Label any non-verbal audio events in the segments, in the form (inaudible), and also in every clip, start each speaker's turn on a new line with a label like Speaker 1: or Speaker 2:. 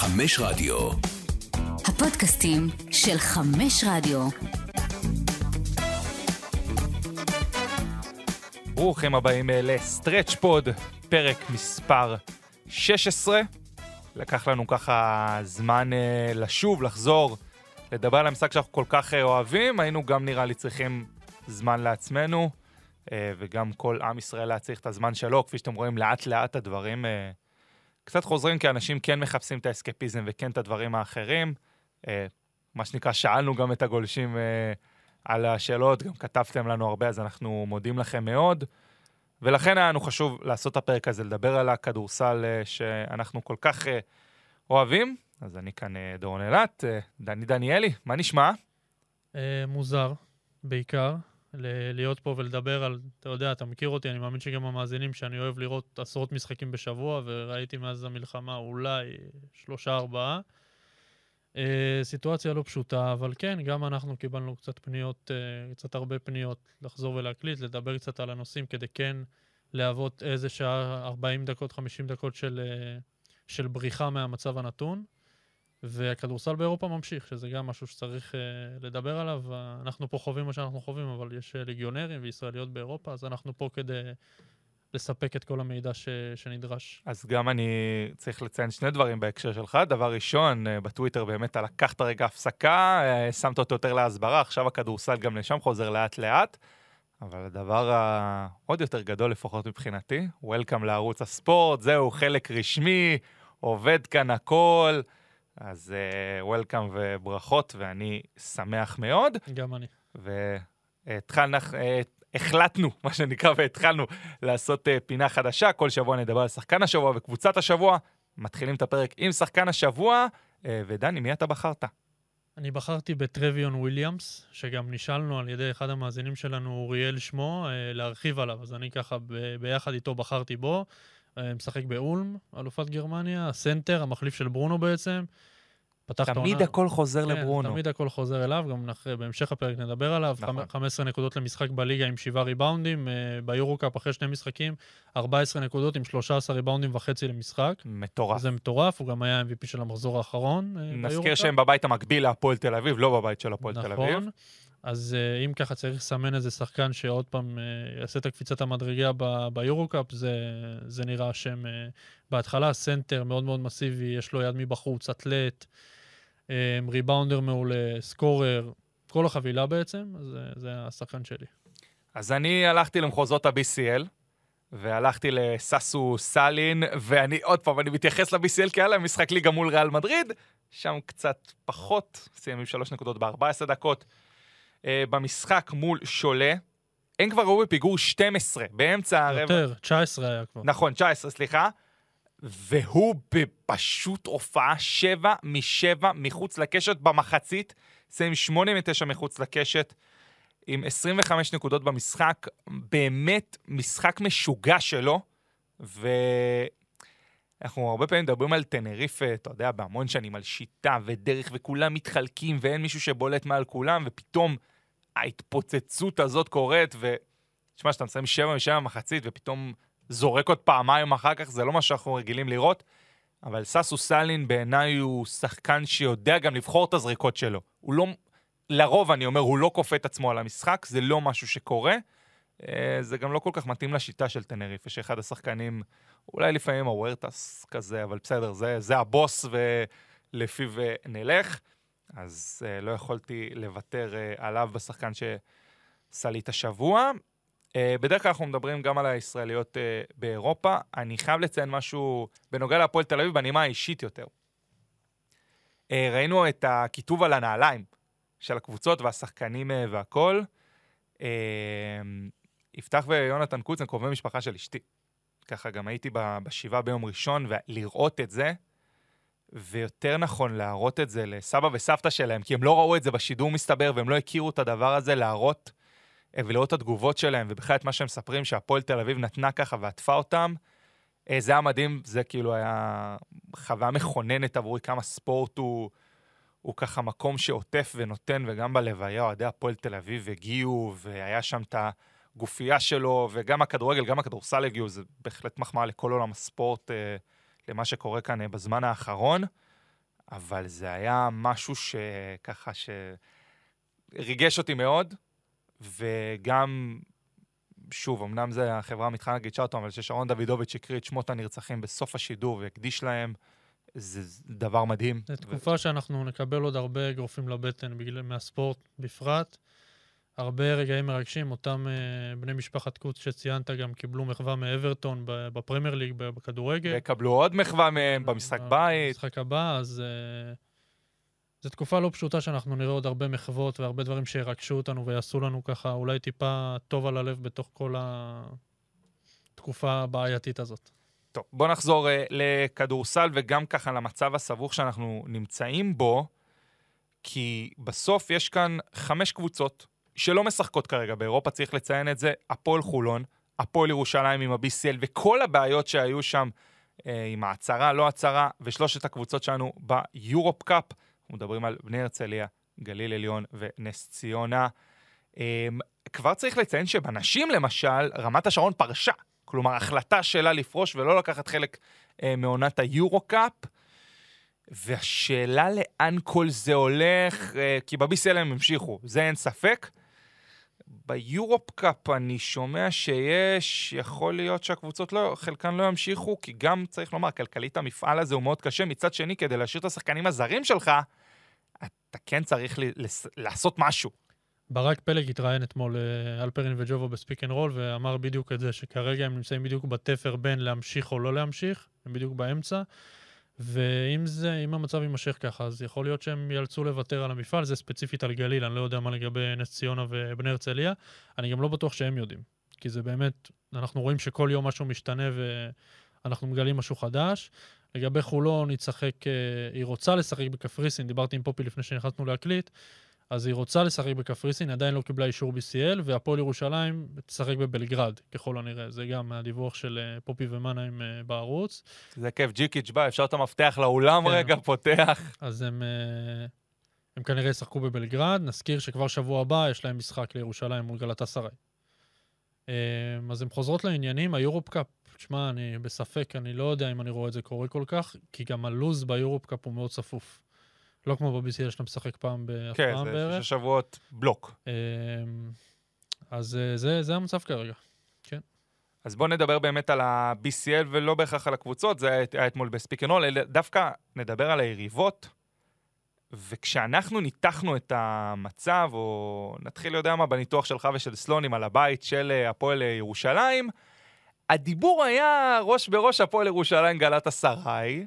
Speaker 1: חמש רדיו.
Speaker 2: הפודקאסטים של חמש רדיו.
Speaker 3: ברוכים הבאים אה, לסטרץ' פוד, פרק מספר 16. לקח לנו ככה זמן אה, לשוב, לחזור, לדבר על המשחק שאנחנו כל כך אה, אוהבים. היינו גם נראה לי צריכים זמן לעצמנו, וגם כל עם ישראל היה צריך את הזמן שלו. כפי שאתם רואים, לאט לאט הדברים קצת חוזרים, כי אנשים כן מחפשים את האסקפיזם וכן את הדברים האחרים. אה, מה שנקרא, שאלנו גם את הגולשים אה, על השאלות, גם כתבתם לנו הרבה, אז אנחנו מודים לכם מאוד. ולכן היה לנו חשוב לעשות את הפרק הזה, לדבר על הכדורסל אה, שאנחנו כל כך אה, אוהבים. אז אני כאן אה, דורון אילת, אה, דני דניאלי, מה נשמע?
Speaker 4: אה, מוזר, בעיקר, להיות פה ולדבר על, אתה יודע, אתה מכיר אותי, אני מאמין שגם המאזינים, שאני אוהב לראות עשרות משחקים בשבוע, וראיתי מאז המלחמה אולי שלושה, ארבעה. אה, סיטואציה לא פשוטה, אבל כן, גם אנחנו קיבלנו קצת פניות, אה, קצת הרבה פניות לחזור ולהקליט, לדבר קצת על הנושאים, כדי כן להוות איזה שעה, 40 דקות, 50 דקות של, אה, של בריחה מהמצב הנתון. והכדורסל באירופה ממשיך, שזה גם משהו שצריך uh, לדבר עליו. Uh, אנחנו פה חווים מה שאנחנו חווים, אבל יש uh, ליגיונרים וישראליות באירופה, אז אנחנו פה כדי לספק את כל המידע ש, שנדרש.
Speaker 3: אז גם אני צריך לציין שני דברים בהקשר שלך. דבר ראשון, אה, בטוויטר באמת אתה לקחת רגע הפסקה, אה, שמת אותו יותר להסברה, עכשיו הכדורסל גם לשם חוזר לאט-לאט. אבל הדבר העוד יותר גדול, לפחות מבחינתי, Welcome לערוץ הספורט, זהו חלק רשמי, עובד כאן הכל. אז uh, Welcome וברכות, ואני שמח מאוד.
Speaker 4: גם אני.
Speaker 3: והתחלנו, אה, החלטנו, (laughs) מה שנקרא, והתחלנו לעשות uh, פינה חדשה. כל שבוע נדבר על שחקן השבוע וקבוצת השבוע. מתחילים את הפרק עם שחקן השבוע, uh, ודני, מי אתה בחרת?
Speaker 4: אני בחרתי בטרוויון וויליאמס, שגם נשאלנו על ידי אחד המאזינים שלנו, אוריאל שמו, uh, להרחיב עליו, אז אני ככה ב- ביחד איתו בחרתי בו. Uh, משחק באולם, אלופת גרמניה, הסנטר, המחליף של ברונו בעצם. פתח
Speaker 3: תמיד
Speaker 4: העונה-
Speaker 3: הכל חוזר
Speaker 4: כן,
Speaker 3: לברונו.
Speaker 4: תמיד הכל חוזר אליו, גם אחרי, בהמשך הפרק נדבר עליו.
Speaker 3: נכון.
Speaker 4: נכון. 15 נקודות למשחק בליגה עם 7 ריבאונדים, אה, ביורו-קאפ אחרי שני משחקים, 14 נקודות עם 13 ריבאונדים וחצי למשחק.
Speaker 3: מטורף.
Speaker 4: זה מטורף, הוא גם היה MVP של המחזור האחרון אה,
Speaker 3: נזכיר. שהם בבית המקביל להפועל תל אביב, לא בבית של הפועל תל אביב.
Speaker 4: נכון. אז אה, אם ככה צריך לסמן איזה שחקן שעוד פעם יעשה את הקפיצת המדרגה ב- ביורו-קאפ, זה, זה נראה השם בהתחלה. סנטר מאוד מאוד מסיבי, יש לו יד מבחוץ, אתלט, rebounder מעולה, scorer, כל החבילה בעצם, אז אה, זה השחקן שלי.
Speaker 3: אז אני הלכתי למחוזות ה-BCL, והלכתי לססו סאלין, ואני עוד פעם, אני מתייחס ל-BCL כי היה להם משחק ליגה מול ריאל מדריד, שם קצת פחות, סיים עם שלוש נקודות ב-14 דקות. אה, במשחק מול שולה, הם כבר היו בפיגור 12, באמצע הרבע.
Speaker 4: יותר, 19 היה כבר.
Speaker 3: נכון, 19, סליחה. והוא בפשוט הופעה 7 מ-7 מחוץ לקשת במחצית, סיים 8 מ-9 מחוץ לקשת, עם 25 נקודות במשחק, באמת משחק משוגע שלו, ואנחנו הרבה פעמים מדברים על טנריפה, אתה יודע, בהמון שנים, על שיטה ודרך, וכולם מתחלקים, ואין מישהו שבולט מעל כולם, ופתאום ההתפוצצות הזאת קורית, ו... תשמע, שאתה מסיים 7 מ-7 במחצית, ופתאום זורק עוד פעמיים אחר כך, זה לא מה שאנחנו רגילים לראות. אבל ססו סאלין בעיניי הוא שחקן שיודע גם לבחור את הזריקות שלו. הוא לא, לרוב אני אומר, הוא לא כופה את עצמו על המשחק, זה לא משהו שקורה. אה, זה גם לא כל כך מתאים לשיטה של טנריפה, שאחד השחקנים, אולי לפעמים הוורטס כזה, אבל בסדר, זה, זה הבוס ולפיו אה, נלך. אז אה, לא יכולתי לוותר עליו בשחקן שעשה לי את השבוע. Uh, בדרך כלל אנחנו מדברים גם על הישראליות uh, באירופה. אני חייב לציין משהו בנוגע להפועל תל אביב בנימה האישית יותר. Uh, ראינו את הכיתוב על הנעליים של הקבוצות והשחקנים והכול. יפתח ויונתן קוצן, קרובי משפחה של אשתי. ככה גם הייתי בשבעה ביום ראשון, ולראות את זה, ויותר נכון להראות את זה לסבא וסבתא שלהם, כי הם לא ראו את זה בשידור מסתבר, והם לא הכירו את הדבר הזה, להראות אה, ולראות את התגובות שלהם, ובכלל את מה שהם מספרים, שהפועל תל אביב נתנה ככה ועטפה אותם. אה, זה היה מדהים, זה כאילו היה חוויה מכוננת עבורי, כמה ספורט הוא, הוא ככה מקום שעוטף ונותן, וגם בלוויה אוהדי הפועל תל אביב הגיעו, והיה שם את הגופייה שלו, וגם הכדורגל, גם הכדורסל הגיעו, זה בהחלט מחמאה לכל עולם הספורט, אה, למה שקורה כאן אה, בזמן האחרון. אבל זה היה משהו שככה, שריגש אותי מאוד, וגם, שוב, אמנם זה החברה המתחרה נגיד צ'ארטון, אבל ששרון דוידוביץ' הקריא את שמות הנרצחים בסוף השידור והקדיש להם, זה דבר מדהים.
Speaker 4: זו תקופה שאנחנו נקבל עוד הרבה אגרופים לבטן בגלל, מהספורט בפרט. הרבה רגעים מרגשים, אותם uh, בני משפחת קוץ שציינת גם קיבלו מחווה מאברטון בפרמייר ליג, בכדורגל.
Speaker 3: ויקבלו עוד מחווה מהם במשחק בית.
Speaker 4: במשחק הבא, אז uh, זו תקופה לא פשוטה שאנחנו נראה עוד הרבה מחוות והרבה דברים שירגשו אותנו ויעשו לנו ככה אולי טיפה טוב על הלב בתוך כל התקופה הבעייתית הזאת.
Speaker 3: טוב, בוא נחזור uh, לכדורסל וגם ככה למצב הסבוך שאנחנו נמצאים בו, כי בסוף יש כאן חמש קבוצות שלא משחקות כרגע באירופה, צריך לציין את זה, הפועל חולון, הפועל ירושלים עם ה-BCL וכל הבעיות שהיו שם אה, עם ההצהרה, לא הצהרה, ושלושת הקבוצות שלנו ביורופ קאפ, אנחנו מדברים על בני הרצליה, גליל עליון ונס ציונה. אה, כבר צריך לציין שבנשים למשל, רמת השרון פרשה. כלומר, החלטה שלה לפרוש ולא לקחת חלק אה, מעונת היורו-קאפ. והשאלה לאן כל זה הולך, אה, כי ב-BCL הם המשיכו, זה אין ספק. ב EuroCup אני שומע שיש, יכול להיות שהקבוצות לא, חלקן לא ימשיכו, כי גם, צריך לומר, כלכלית המפעל הזה הוא מאוד קשה. מצד שני, כדי להשאיר את השחקנים הזרים שלך, אתה כן צריך ל- לס- לעשות משהו.
Speaker 4: ברק פלג התראיין אתמול לאלפרין אה, וג'ובו ב Speak and Roll, ואמר בדיוק את זה, שכרגע הם נמצאים בדיוק בתפר בין להמשיך או לא להמשיך, הם בדיוק באמצע. ואם זה, אם המצב יימשך ככה, אז יכול להיות שהם ייאלצו לוותר על המפעל, זה ספציפית על גליל, אני לא יודע מה לגבי נס ציונה ובני הרצליה, אני גם לא בטוח שהם יודעים. כי זה באמת, אנחנו רואים שכל יום משהו משתנה ואנחנו מגלים משהו חדש. לגבי חולון, היא תשחק, אה, היא רוצה לשחק בקפריסין, דיברתי עם פופי לפני שנכנסנו להקליט, אז היא רוצה לשחק בקפריסין, עדיין לא קיבלה אישור BCL, והפועל ירושלים תשחק בבלגרד, ככל הנראה. זה גם מהדיווח של אה, פופי ומנהיים אה, בערוץ.
Speaker 3: זה כיף, ג'יקיץ' בא, אפשר את המפתח לאולם כן. רגע, פותח.
Speaker 4: אז הם, אה, הם כנראה ישחקו בבלגרד. נזכיר שכבר שבוע הבא יש להם משחק לירושלים מול גלתה סראי. אז הן חוזרות לעניינים, ה EuroCup, תשמע, אני בספק, אני לא יודע אם אני רואה את זה קורה כל כך, כי גם הלוז ב EuroCup הוא מאוד צפוף. לא כמו ב-BCL שאתה משחק פעם באף
Speaker 3: כן,
Speaker 4: פעם בערך.
Speaker 3: כן, זה שישה שבועות בלוק. אמ,
Speaker 4: אז אה, זה, זה המצב כרגע, כן.
Speaker 3: אז בואו נדבר באמת על ה-BCL ולא בהכרח על הקבוצות, זה היה אתמול ב Speak and Roll, אלא דווקא נדבר על היריבות. וכשאנחנו ניתחנו את המצב, או נתחיל, יודע מה, בניתוח שלך ושל סלונים על הבית של אה, הפועל ירושלים, הדיבור היה ראש בראש הפועל ירושלים גלת אסריי,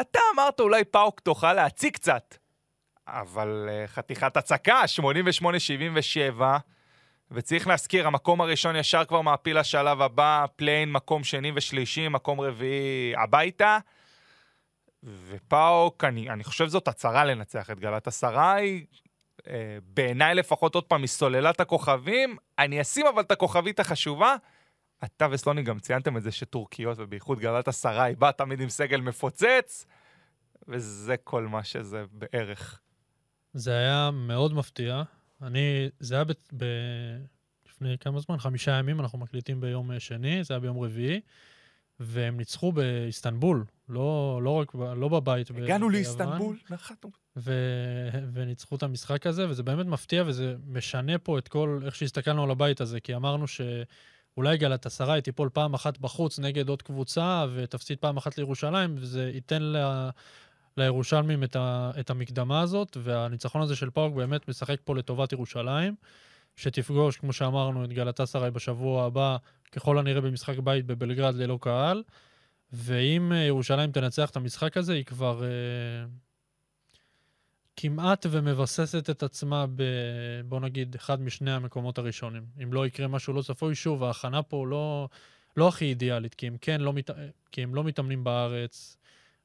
Speaker 3: אתה אמרת אולי פאוק תוכל להציג קצת, אבל אה, חתיכת הצקה, 88-77, וצריך להזכיר, המקום הראשון ישר כבר מעפיל לשלב הבא, play-in מקום שני ושלישי, מקום רביעי הביתה. ופאוק, אני, אני חושב זאת הצהרה לנצח את גלת אסריי. אה, בעיניי לפחות, עוד פעם, מסוללת הכוכבים. אני אשים אבל את הכוכבית החשובה. אתה וסלוני גם ציינתם את זה שטורקיות, ובייחוד גלת אסריי, בא תמיד עם סגל מפוצץ, וזה כל מה שזה בערך.
Speaker 4: זה היה מאוד מפתיע. אני, זה היה ב, ב, לפני כמה זמן? חמישה ימים, אנחנו מקליטים ביום שני, זה היה ביום רביעי, והם ניצחו באיסטנבול, לא, לא רק, לא בבית.
Speaker 3: הגענו לאיסטנבול, נחתנו.
Speaker 4: ו... וניצחו את המשחק הזה, וזה באמת מפתיע, וזה משנה פה את כל, איך שהסתכלנו על הבית הזה, כי אמרנו ש... אולי גלת עשרה תיפול פעם אחת בחוץ נגד עוד קבוצה ותפסיד פעם אחת לירושלים, וזה ייתן ל... לירושלמים את, ה... את המקדמה הזאת, והניצחון הזה של פאוק באמת משחק פה לטובת ירושלים, שתפגוש, כמו שאמרנו, את גלת עשרה בשבוע הבא, ככל הנראה במשחק בית בבלגרד ללא קהל, ואם ירושלים תנצח את המשחק הזה, היא כבר... אה... כמעט ומבססת את עצמה ב... בוא נגיד, אחד משני המקומות הראשונים. אם לא יקרה משהו לא צפוי, שוב, ההכנה פה לא, לא הכי אידיאלית, כי הם כן לא, מת... כי הם לא מתאמנים בארץ,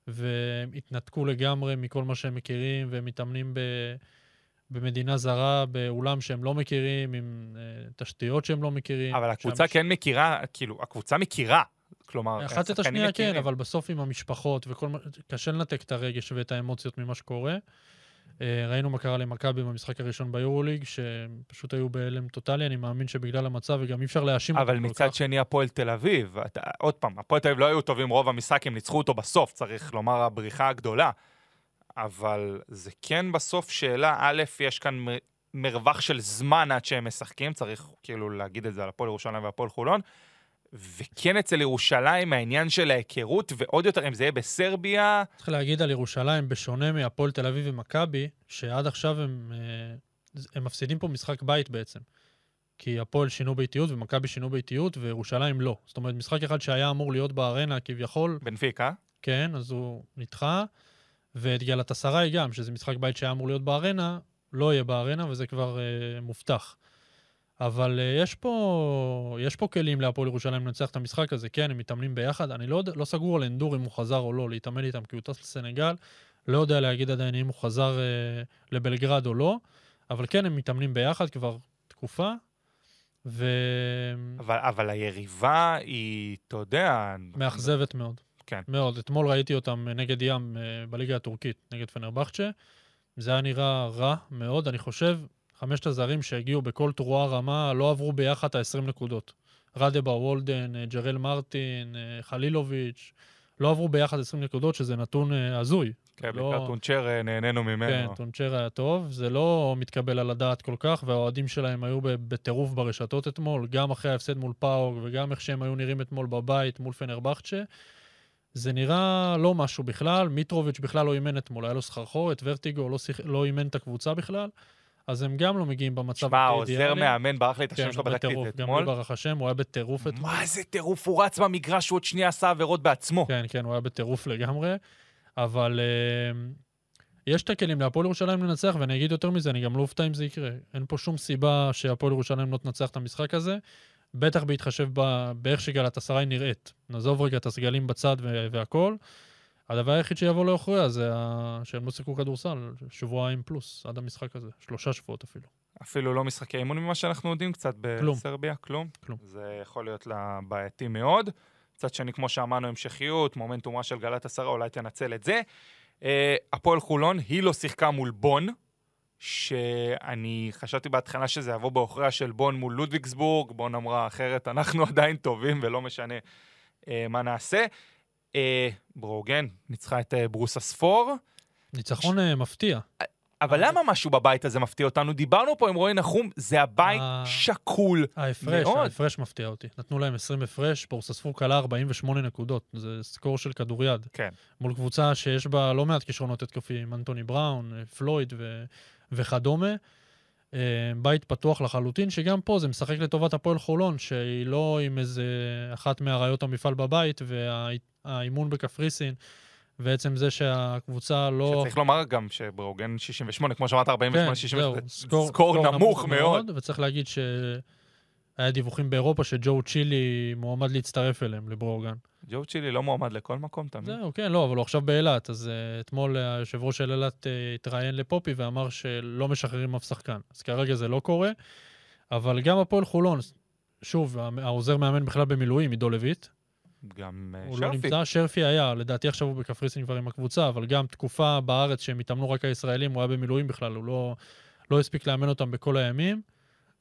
Speaker 4: והם התנתקו לגמרי מכל מה שהם מכירים, והם מתאמנים ב... במדינה זרה, באולם שהם לא מכירים, עם uh, תשתיות שהם לא מכירים.
Speaker 3: אבל הקבוצה שם... כן מכירה, כאילו, הקבוצה מכירה. כלומר,
Speaker 4: אחת את השנייה כן, אבל בסוף עם המשפחות וכל מה... קשה לנתק את הרגש ואת האמוציות ממה שקורה. אה, ראינו מה קרה למכבי במשחק הראשון ביורוליג, שפשוט היו בהלם טוטאלי, אני מאמין שבגלל המצב, וגם אי אפשר להאשים.
Speaker 3: אבל מצד שני, הפועל תל אביב, אתה, עוד פעם, הפועל תל אביב לא היו טובים רוב המשחק, הם ניצחו אותו בסוף, צריך לומר, הבריחה הגדולה. אבל זה כן בסוף שאלה, א', יש כאן מרווח של זמן עד שהם משחקים, צריך כאילו להגיד את זה על הפועל ירושלים והפועל חולון, וכן אצל ירושלים העניין של ההיכרות, ועוד יותר אם זה יהיה בסרביה,
Speaker 4: צריך להגיד על ירושלים, בשונה מהפועל תל אביב ומכבי, שעד עכשיו הם, אה, הם מפסידים פה משחק בית בעצם. כי הפועל שינו באיטיות ומכבי שינו באיטיות וירושלים לא. זאת אומרת, משחק אחד שהיה אמור להיות בארנה כביכול,
Speaker 3: בנפיקה,
Speaker 4: כן, אז הוא נדחה, ואת גלתסריי גם, שזה משחק בית שהיה אמור להיות בארנה, לא יהיה בארנה, וזה כבר אה, מובטח. אבל אה, יש, פה, יש פה כלים להפועל ירושלים לנצח את המשחק הזה, כן, הם מתאמנים ביחד. אני לא, לא סגור על אנדור אם הוא חזר או לא, להתאמן איתם, כי הוא טס לסנגל. לא יודע להגיד עדיין אם הוא חזר אה, לבלגרד או לא, אבל כן, הם מתאמנים ביחד כבר תקופה, ו...
Speaker 3: אבל, אבל היריבה היא, אתה יודע...
Speaker 4: מאכזבת מאוד.
Speaker 3: כן.
Speaker 4: מאוד. אתמול ראיתי אותם נגד ים אה, בליגה הטורקית, נגד פנרבחצ'ה. זה היה נראה רע מאוד. אני חושב, חמשת הזרים שהגיעו בכל תרועה רמה לא עברו ביחד את ה-20 נקודות. רדבה, וולדן, אה, ג'רל מרטין, אה, חלילוביץ', לא עברו ביחד 20 נקודות, שזה נתון אה, הזוי.
Speaker 3: כן,
Speaker 4: לא-
Speaker 3: בעיקר טונצ'ר נהנינו ממנו.
Speaker 4: כן, טונצ'ר היה טוב, זה לא מתקבל על הדעת כל כך, והאוהדים שלהם היו בטירוף ברשתות אתמול, גם אחרי ההפסד מול פאוג, וגם איך שהם היו נראים אתמול בבית מול פנרבחצ'ה. זה נראה לא משהו בכלל, מיטרוביץ' בכלל לא אימן אתמול, היה לו סחרחורת, ורטיגו לא, שיח... לא אימן את הקבוצה בכלל, אז הם גם לא מגיעים במצב
Speaker 3: שמע,
Speaker 4: האידיאלי.
Speaker 3: עוזר מאמן, ברח לי את השם
Speaker 4: כן,
Speaker 3: שלו, בדקתי
Speaker 4: בטירוף,
Speaker 3: את זה
Speaker 4: גם
Speaker 3: אתמול.
Speaker 4: לי ברח השם, הוא היה בטירוף אתמול.
Speaker 3: מה זה טירוף, הוא רץ במגרש, הוא עוד שנייה עשה עבירות בעצמו.
Speaker 4: כן, כן, הוא היה בטירוף לגמרי, אבל uh, יש את הכלים להפועל ירושלים לנצח, ואני אגיד יותר מזה, אני גם לא אופתע אם זה יקרה. אין פה שום סיבה שהפועל ירושלים לא תנצח את המשחק הזה, בטח בהתחשב באיך שגלת עשרה נראית. נעזוב רגע את הסגלים בצד והכול. הדבר היחיד שיבוא לאחוריה זה. שהם לא שיחקו כדורסל, שבועיים פלוס, עד המשחק הזה, שלושה שבועות אפילו.
Speaker 3: אפילו לא משחקי אימון ממה שאנחנו יודעים קצת. בסרביה, כלום.
Speaker 4: כלום.
Speaker 3: זה יכול להיות לה בעייתי מאוד. מצד שני, כמו שאמרנו, המשכיות, מומנטומה של גלת עשרה, אולי תנצל את זה. אה, הפועל חולון, היא לא שיחקה מול בון, שאני חשבתי בהתחלה שזה יבוא בעוכריה של בון מול לודוויגסבורג, בון אמרה אחרת, אנחנו (laughs) עדיין טובים ולא משנה אה, מה נעשה. אה, ברוגן ניצחה את אה, ברוס הספור.
Speaker 4: ניצחון אה, מפתיע.
Speaker 3: אבל למה משהו בבית הזה מפתיע אותנו? דיברנו פה עם רועי נחום, זה הבית
Speaker 4: אה.
Speaker 3: שקול.
Speaker 4: ההפרש,
Speaker 3: מאוד.
Speaker 4: ההפרש מפתיע אותי. נתנו להם 20 הפרש, בורסספור כלה 48 נקודות. זה סקור של כדוריד.
Speaker 3: כן.
Speaker 4: מול קבוצה שיש בה לא מעט כישרונות התקפיים, אנטוני בראון, אה, פלויד ו... וכדומה. אה, בית פתוח לחלוטין, שגם פה זה משחק לטובת הפועל חולון, שהיא לא עם איזה אחת מאריות המפעל בבית, והאימון בקפריסין, ועצם זה שהקבוצה לא...
Speaker 3: שצריך לומר גם שברוגן 68, כמו שאמרת, 48,
Speaker 4: כן,
Speaker 3: 68,
Speaker 4: זהו,
Speaker 3: זה סקור נמוך מאוד.
Speaker 4: וצריך להגיד שהיה דיווחים באירופה שג'ו צ'ילי מועמד להצטרף אליהם, לבורגן.
Speaker 3: ג'ו צ'ילי לא מועמד לכל מקום תמיד.
Speaker 4: זהו, כן, לא, אבל הוא עכשיו באילת, אז uh, אתמול היושב ראש של אילת uh, התראיין לפופי ואמר שלא משחררים אף שחקן. אז כרגע זה לא קורה, אבל גם הפועל חולון, שוב, העוזר מאמן בכלל במילואים, עידו לויט,
Speaker 3: גם אה,
Speaker 4: הוא לא
Speaker 3: שרפי.
Speaker 4: נמצא, שרפי היה, לדעתי עכשיו הוא בקפריסין כבר עם הקבוצה, אבל גם תקופה בארץ שהם התאמנו רק הישראלים, הוא היה במילואים בכלל, הוא לא, לא הספיק לאמן אותם בכל הימים.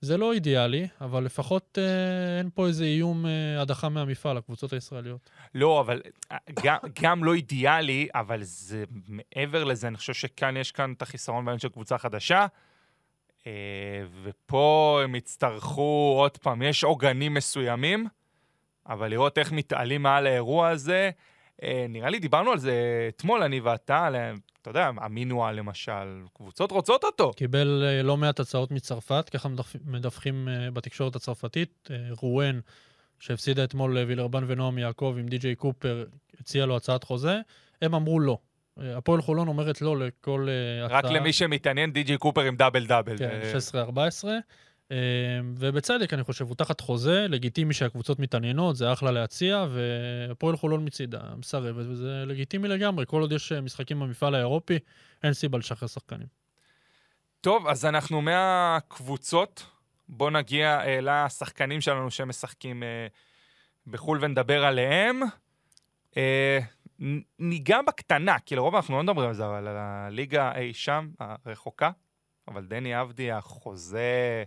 Speaker 4: זה לא אידיאלי, אבל לפחות אה, אין פה איזה איום אה, הדחה מהמפעל, הקבוצות הישראליות.
Speaker 3: לא, אבל אה, גם, גם לא אידיאלי, אבל זה מעבר לזה, אני חושב שכאן יש כאן את החיסרון בעניין של קבוצה חדשה. אה, ופה הם יצטרכו, עוד פעם, יש עוגנים מסוימים, אבל לראות איך מתעלים מעל האירוע הזה, אה, נראה לי דיברנו על זה אתמול, אני ואתה, אתה יודע, המינואל למשל, קבוצות רוצות אותו.
Speaker 4: קיבל אה, לא מעט הצעות מצרפת, ככה מדווח- מדווחים אה, בתקשורת הצרפתית. אה, רואן, שהפסידה אתמול לווילרבן ונועם יעקב עם די.ג'יי קופר, הציע לו הצעת חוזה, הם אמרו לא. הפועל חולון אומרת לא לכל הצעה.
Speaker 3: רק למי שמתעניין, די.ג'י קופר עם דאבל דאבל.
Speaker 4: כן,
Speaker 3: אה,
Speaker 4: 16-14. אה, ובצדק, אני חושב, הוא תחת חוזה, לגיטימי שהקבוצות מתעניינות, זה אחלה להציע, והפועל חולון מצידה מסרבת, וזה לגיטימי לגמרי. כל עוד יש אה, משחקים במפעל האירופי, אין סיבה לשחרר שחקנים.
Speaker 3: טוב, אז אנחנו מהקבוצות, בואו נגיע אה, לשחקנים שלנו שמשחקים אה, בחו"ל ונדבר עליהם. אה, ניגע בקטנה, כי לרוב אנחנו לא מדברים על זה, אבל על הליגה אי שם, הרחוקה. אבל דני אבדיה, חוזה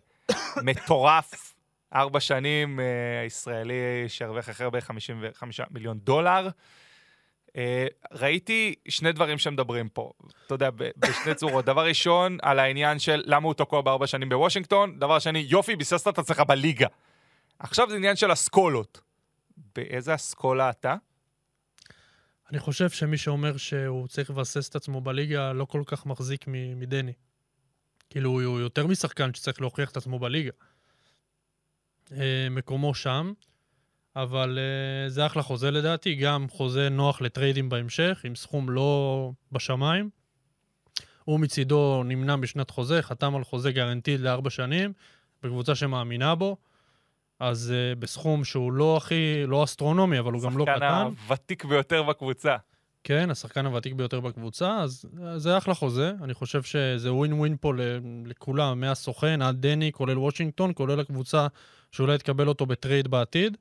Speaker 3: מטורף, ארבע שנים, אה, ישראלי שהרוויח הכי הרבה 55 מיליון דולר. אה, ראיתי שני דברים שמדברים פה, אתה יודע, בשני (laughs) צורות. דבר ראשון, על העניין של למה הוא תקוע בארבע שנים בוושינגטון, דבר שני, יופי, ביססת את עצמך בליגה. עכשיו זה עניין של אסכולות. באיזה אסכולה אתה?
Speaker 4: אני חושב שמי שאומר שהוא צריך לבסס את עצמו בליגה לא כל כך מחזיק מדני. כאילו, הוא יותר משחקן שצריך להוכיח את עצמו בליגה. אה, מקומו שם, אבל אה, זה אחלה חוזה לדעתי, גם חוזה נוח לטריידים בהמשך, עם סכום לא בשמיים. הוא מצידו נמנע בשנת חוזה, חתם על חוזה גרנטיד לארבע שנים, בקבוצה שמאמינה בו, אז uh, בסכום שהוא לא הכי, לא אסטרונומי, אבל הוא גם לא
Speaker 3: השחקן
Speaker 4: קטן.
Speaker 3: הוותיק ביותר בקבוצה.
Speaker 4: כן, השחקן הוותיק ביותר בקבוצה, אז אה, זה אחלה חוזה. אני חושב שזה ווין ווין פה לכולם, מהסוכן עד דני, כולל וושינגטון, כולל הקבוצה שאולי תקבל אותו ב trade בעתיד.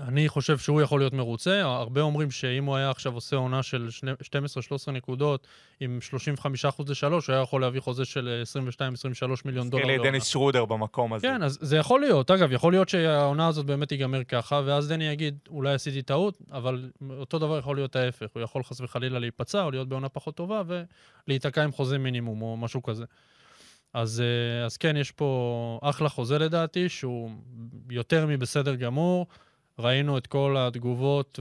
Speaker 4: אני חושב שהוא יכול להיות מרוצה. הרבה אומרים שאם הוא היה עכשיו עושה עונה של שני- 12-13 נקודות עם 35% ל-3, הוא היה יכול להביא חוזה של 22-23 מיליון דולר
Speaker 3: את
Speaker 4: לעונה.
Speaker 3: דניס שרודר במקום הזה.
Speaker 4: כן, אז זה יכול להיות. אגב, יכול להיות שהעונה הזאת באמת תיגמר ככה, ואז דני יגיד, אולי עשיתי טעות, אבל אותו דבר יכול להיות ההפך. הוא יכול חס וחלילה להיפצע, או להיות בעונה פחות טובה, ולהיתקע עם חוזה מינימום, או משהו כזה. אז, אה, אז כן, יש פה אחלה חוזה לדעתי, שהוא יותר מבסדר גמור. ראינו את כל התגובות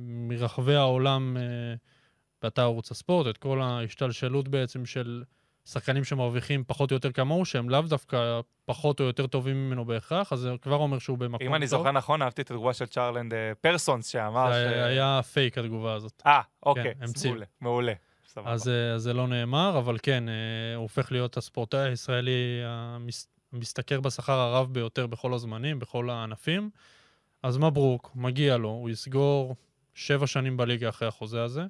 Speaker 4: מרחבי העולם אה, באתר ערוץ הספורט, את כל ההשתלשלות בעצם של שחקנים שמרוויחים פחות או יותר כמוהו, שהם לאו דווקא פחות או יותר טובים ממנו בהכרח, אז זה כבר אומר שהוא במקום טוב.
Speaker 3: אם אני זוכר נכון, אהבתי את התגובה של צ'רלנד אה, פרסונס, שאמר ש...
Speaker 4: זה היה פייק התגובה הזאת.
Speaker 3: אה, אוקיי,
Speaker 4: כן.
Speaker 3: מעולה, מעולה.
Speaker 4: אז אה, אז זה לא נאמר, אבל כן, הוא הופך להיות הספורטאי הישראלי המשתכר בשכר הרב ביותר בכל הזמנים, בכל הענפים. אז מברוק, מגיע לו, הוא יסגור שבע שנים בליגה אחרי החוזה הזה.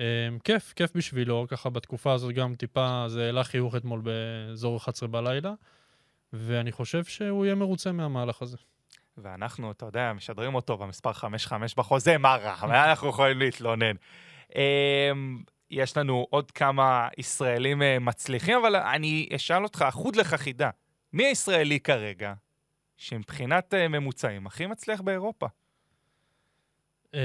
Speaker 4: אה, כיף, כיף בשבילו, ככה בתקופה הזאת גם טיפה, זה העלה חיוך אתמול באזור 11 בלילה, ואני חושב שהוא יהיה מרוצה מהמהלך הזה.
Speaker 3: ואנחנו, אתה יודע, משדרים אותו במספר 5-5 בחוזה, מה רע? מה אנחנו יכולים להתלונן? אמ, יש לנו עוד כמה ישראלים אה, מצליחים, אבל אני אשאל אותך, חוד לך חידה. מי הישראלי כרגע, שמבחינת אה, ממוצעים הכי מצליח באירופה?
Speaker 4: אה,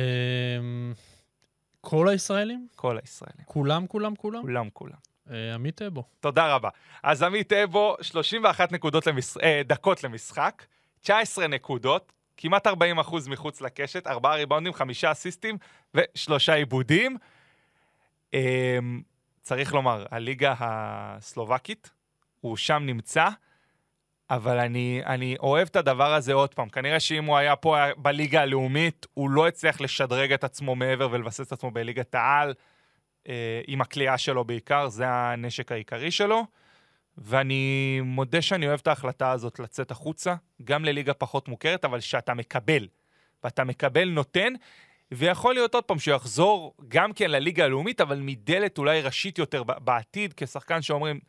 Speaker 4: כל הישראלים?
Speaker 3: כל הישראלים.
Speaker 4: כולם, כולם, כולם?
Speaker 3: כולם, כולם.
Speaker 4: אה, עמית אבו.
Speaker 3: תודה רבה. אז עמית אבו, 31 נקודות למש... אה, דקות למשחק, 19 נקודות, כמעט 40 אחוז מחוץ לקשת, 4 ריבאונדים, 5 אסיסטים ושלושה עיבודים. אה, צריך לומר, הליגה הסלובקית, הוא שם נמצא, אבל אני, אני אוהב את הדבר הזה עוד פעם. כנראה שאם הוא היה פה בליגה הלאומית, הוא לא הצליח לשדרג את עצמו מעבר ולבסס את עצמו בליגת העל. אה, עם הכלייה שלו בעיקר, זה הנשק העיקרי שלו. ואני מודה שאני אוהב את ההחלטה הזאת לצאת החוצה, גם לליגה פחות מוכרת, אבל שאתה מקבל. ואתה מקבל נותן, ויכול להיות עוד פעם שהוא יחזור גם כן לליגה הלאומית, אבל מדלת אולי ראשית יותר בעתיד, כשחקן שאומרים,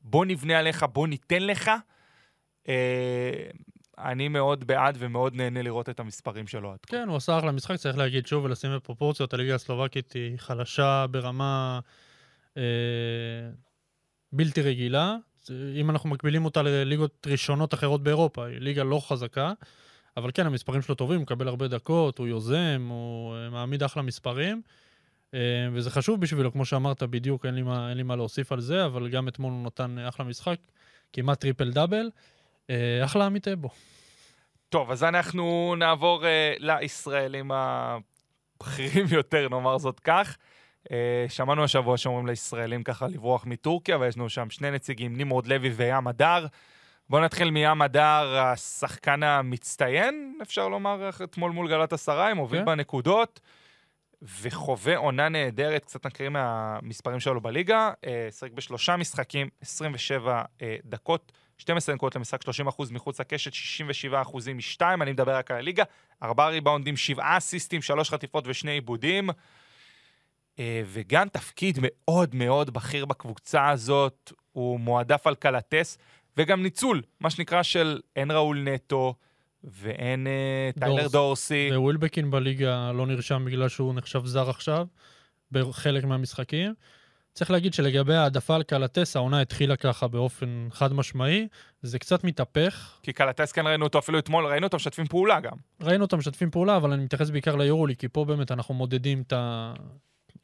Speaker 3: בוא נבנה עליך, בוא ניתן לך. אה, אני מאוד בעד ומאוד נהנה לראות את המספרים שלו עד כה.
Speaker 4: כן, הוא עשה אחלה משחק, צריך להגיד שוב ולשים בפרופורציות, הליגה הסלובקית היא חלשה ברמה אה, בלתי רגילה. אם אנחנו מקבילים אותה לליגות ראשונות אחרות באירופה, היא ליגה לא חזקה, אבל כן, המספרים שלו טובים, הוא מקבל הרבה דקות, הוא יוזם, הוא אה, מעמיד אחלה מספרים. וזה חשוב בשבילו, כמו שאמרת בדיוק, אין לי, מה, אין לי מה להוסיף על זה, אבל גם אתמול הוא נתן אחלה משחק, כמעט triple double. אה, אחלה עמית אבו.
Speaker 3: טוב, אז אנחנו נעבור uh, לישראלים הבכירים (laughs) יותר, נאמר זאת כך. Uh, שמענו השבוע שאומרים לישראלים ככה לברוח מטורקיה, ויש לנו שם שני נציגים, נמרוד לוי וים הדר. בואו נתחיל מים הדר, השחקן המצטיין, אפשר לומר, אתמול מול גלת אסריי, מוביל
Speaker 4: כן.
Speaker 3: בנקודות, וחווה עונה נהדרת, קצת נקריא מהמספרים שלו בליגה. שיחק בשלושה משחקים, 27 אה, דקות, 12 נקודות למשחק, 30 אחוז מחוץ לקשת, 67 אחוזים משתיים, אני מדבר רק על הליגה. ארבעה ריבאונדים, שבעה אסיסטים, שלוש חטיפות ושני עיבודים. אה, וגם תפקיד מאוד מאוד בכיר בקבוצה הזאת, הוא מועדף על קלטס, וגם ניצול, מה שנקרא של אין ראול נטו ואין אה, טיילר
Speaker 4: דורס.
Speaker 3: דורסי.
Speaker 4: ווילבקין בליגה לא נרשם בגלל שהוא נחשב זר עכשיו, בחלק מהמשחקים. צריך להגיד שלגבי העדפה על קלטס, העונה התחילה ככה באופן חד משמעי, זה קצת מתהפך.
Speaker 3: כי קלטס כן ראינו אותו אפילו אתמול, ראינו אותו משתפים פעולה גם.
Speaker 4: ראינו אותם משתפים פעולה, אבל אני מתייחס בעיקר ליורולי, כי פה באמת אנחנו מודדים את, ה...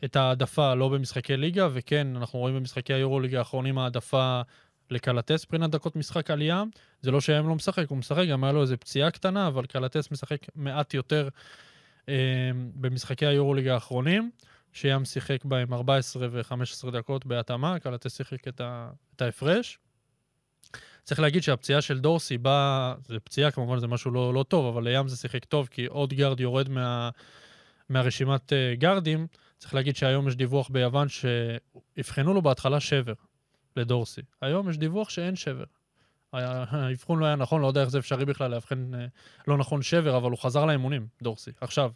Speaker 4: את העדפה לא במשחקי ליגה, וכן, אנחנו רואים במשחקי היורוליגה האחרונים העדפה לקלטס מבחינת דקות משחק עלייה. זה לא שהיום לא משחק, הוא משחק, גם היה לו איזה פציעה קטנה, אבל קלטס משחק מעט יותר אה, במשחקי היורוליגה האחרונים. שים שיחק בהם 14 ו-15 דקות בהתאמה, קלטס שיחק את, ה... את ההפרש. צריך להגיד שהפציעה של דורסי באה, זה פציעה כמובן, זה משהו לא, לא טוב, אבל לים זה שיחק טוב, כי עוד גארד יורד מה, מהרשימת uh, גארדים. צריך להגיד שהיום יש דיווח ביוון שאבחנו לו בהתחלה שבר לדורסי. היום יש דיווח שאין שבר. האבחון לא היה נכון, לא יודע איך זה אפשרי בכלל לאבחן uh, לא נכון שבר, אבל הוא חזר לאימונים, דורסי, עכשיו.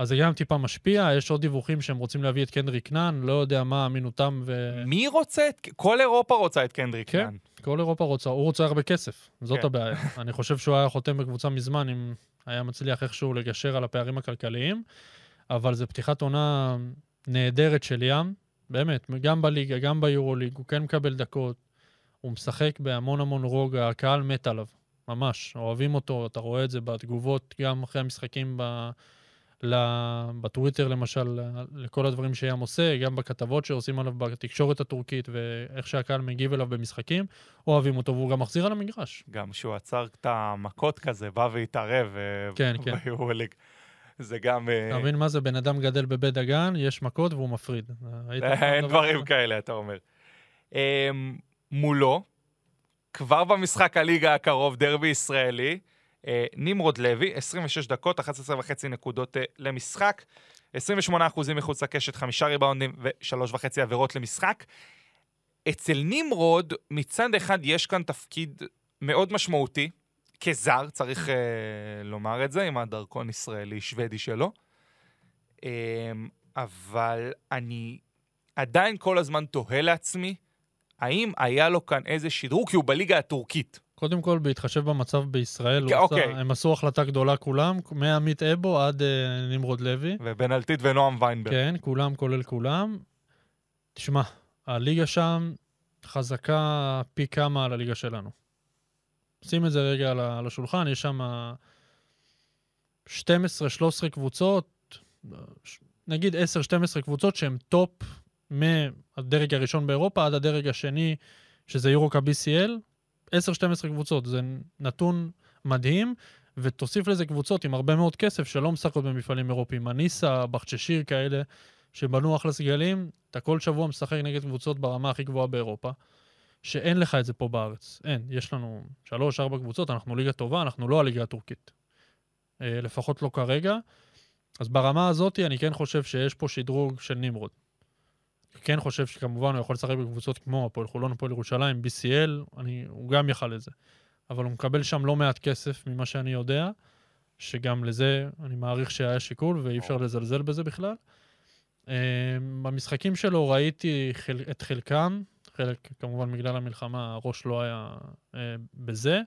Speaker 4: אז זה גם טיפה משפיע, יש עוד דיווחים שהם רוצים להביא את קנדריק נאן, לא יודע מה אמינותם ו...
Speaker 3: מי רוצה את... כל אירופה רוצה את קנדריק
Speaker 4: כן.
Speaker 3: נאן.
Speaker 4: כל אירופה רוצה, הוא רוצה הרבה כסף, זאת
Speaker 3: כן.
Speaker 4: הבעיה. (laughs) אני חושב שהוא היה חותם בקבוצה מזמן אם היה מצליח איכשהו לגשר על הפערים הכלכליים, אבל זו פתיחת עונה נהדרת של ים, באמת, גם בליגה, גם ביורוליג, הוא כן מקבל דקות, הוא משחק בהמון המון רוגע, הקהל מת עליו, ממש, אוהבים אותו, אתה רואה את זה בתגובות, גם אחרי המשחקים ב... בטוויטר למשל, לכל הדברים שים עושה, גם בכתבות שעושים עליו בתקשורת הטורקית ואיך שהקהל מגיב אליו במשחקים, אוהבים אותו והוא גם מחזיר על המגרש.
Speaker 3: גם שהוא עצר את המכות כזה, בא והתערב אה,
Speaker 4: כן, כן. (laughs)
Speaker 3: ביורוליג. זה גם... אה,
Speaker 4: אתה מבין מה זה? בן אדם גדל בבית דגן, יש מכות והוא מפריד. פעם
Speaker 3: אין
Speaker 4: דבר
Speaker 3: דברים? כאלה, אתה אומר. אמ, מולו, כבר במשחק הליגה הקרוב, דרבי ישראלי, אה, נמרוד לוי, 26 דקות, 11 וחצי נקודות אה, למשחק, 28 אחוזים מחוץ לקשת, חמישה ריבאונדים ושלוש וחצי עבירות למשחק. אצל נמרוד, מצד אחד יש כאן תפקיד מאוד משמעותי, כזר, צריך אה, לומר את זה, עם הדרכון ישראלי-שוודי שלו. אה, אבל אני עדיין כל הזמן תוהה לעצמי, האם היה לו כאן איזה שדרוג, כי הוא בליגה הטורקית.
Speaker 4: קודם כל, בהתחשב במצב בישראל, הוא
Speaker 3: כן,
Speaker 4: עשה-. הם עשו החלטה גדולה כולם, מעמית אבו עד אה, נמרוד לוי.
Speaker 3: ובן אלטית ונועם ויינברג.
Speaker 4: כן, כולם כולל כולם. תשמע, הליגה שם חזקה פי כמה על הליגה שלנו. שים את זה רגע על השולחן, יש שם 12-13 קבוצות, ש- נגיד 10-12 קבוצות שהן טופ מהדרג הראשון באירופה עד הדרג השני, שזה יורוקאפ BCL, 10-12 קבוצות, זה נתון מדהים, ותוסיף לזה קבוצות עם הרבה מאוד כסף שלא משחקות במפעלים אירופיים. מניסה, בהצ'שהיר כאלה, שבנו אחלה סגלים, אתה כל שבוע משחק נגד קבוצות ברמה הכי גבוהה באירופה, שאין לך את זה פה בארץ. אין. יש לנו שלוש, ארבע קבוצות, אנחנו ליגה טובה, אנחנו לא הליגה הטורקית. אה, לפחות לא כרגע. אז ברמה הזאת אני כן חושב שיש פה שדרוג של נמרוד. כן חושב שכמובן הוא יכול לשחק בקבוצות כמו הפועל חולון, הפועל ירושלים, BCL, אני, הוא גם יכל לזה. אבל הוא מקבל שם לא מעט כסף ממה שאני יודע, שגם לזה אני מעריך שהיה שיקול ואי אפשר לזלזל בזה בכלל. אה, במשחקים שלו ראיתי חל... את חלקם, חלק כמובן בגלל המלחמה, הראש לא היה אה, בזה,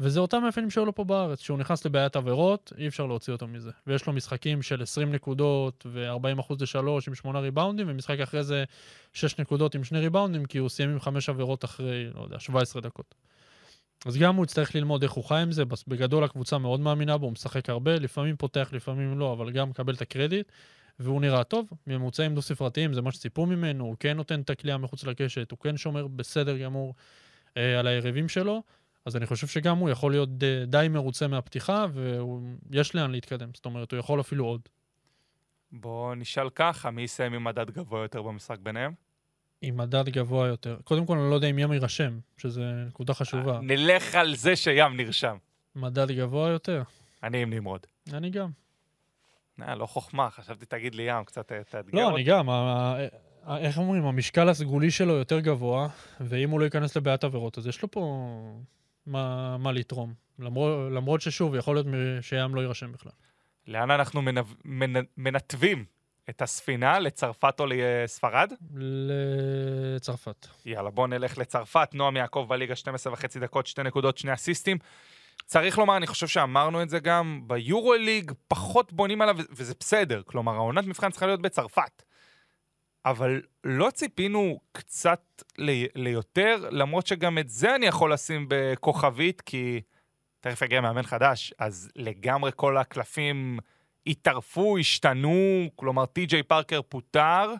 Speaker 4: וזה אותם מאפיינים שהיו לו פה בארץ. כשהוא נכנס לבעיית עבירות, אי אפשר להוציא אותו מזה. ויש לו משחקים של 20 נקודות ו-40 אחוז לשלוש עם 8 ריבאונדים, ומשחק אחרי זה 6 נקודות עם 2 ריבאונדים, כי הוא סיים עם 5 עבירות אחרי, לא יודע, 17 דקות. אז גם הוא יצטרך ללמוד איך הוא חי עם זה, בגדול הקבוצה מאוד מאמינה בו, הוא משחק הרבה, לפעמים פותח, לפעמים לא, אבל גם מקבל את הקרדיט, והוא נראה טוב, ממוצעים דו-ספרתיים, זה מה שציפו ממנו, הוא כן נותן את הכלייה מחוץ לקשת, הוא כן שומר בסדר גמור אה, על היריבים שלו, אז אני חושב שגם הוא יכול להיות די, די מרוצה מהפתיחה, ויש לאן להתקדם, זאת אומרת, הוא יכול אפילו עוד.
Speaker 3: בואו נשאל ככה, מי יסיים עם מדד גבוה יותר במשחק ביניהם?
Speaker 4: עם מדד גבוה יותר. קודם כל, אני לא יודע אם ים יירשם, שזו נקודה חשובה.
Speaker 3: נלך על זה שים נרשם.
Speaker 4: מדד גבוה יותר.
Speaker 3: אני עם נמרוד.
Speaker 4: אני גם.
Speaker 3: אה, לא חוכמה, חשבתי תגיד לי ים, קצת אה, תאתגר
Speaker 4: לא. אני גם. איך אומרים? המשקל הסגולי שלו יותר גבוה, ואם הוא לא ייכנס לבעיית עבירות, אז יש לו פה מה, מה לתרום. למרות, למרות ששוב, יכול להיות שים לא יירשם בכלל.
Speaker 3: לאן אנחנו מנב... מנ... מנתבים את הספינה? לצרפת או לספרד?
Speaker 4: לצרפת.
Speaker 3: יאללה, בואו נלך לצרפת. נועם יעקב בליגה 12 וחצי דקות, שתי נקודות, שני אסיסטים. צריך לומר, אני חושב שאמרנו את זה גם, ביורו ליג פחות בונים עליו, וזה בסדר. כלומר, העונת מבחן צריכה להיות בצרפת. אבל לא ציפינו קצת לי, ליותר, למרות שגם את זה אני יכול לשים בכוכבית, כי תכף יגיע מאמן חדש, אז לגמרי כל הקלפים התערפו, השתנו, כלומר, טי.ג'יי פארקר פוטר.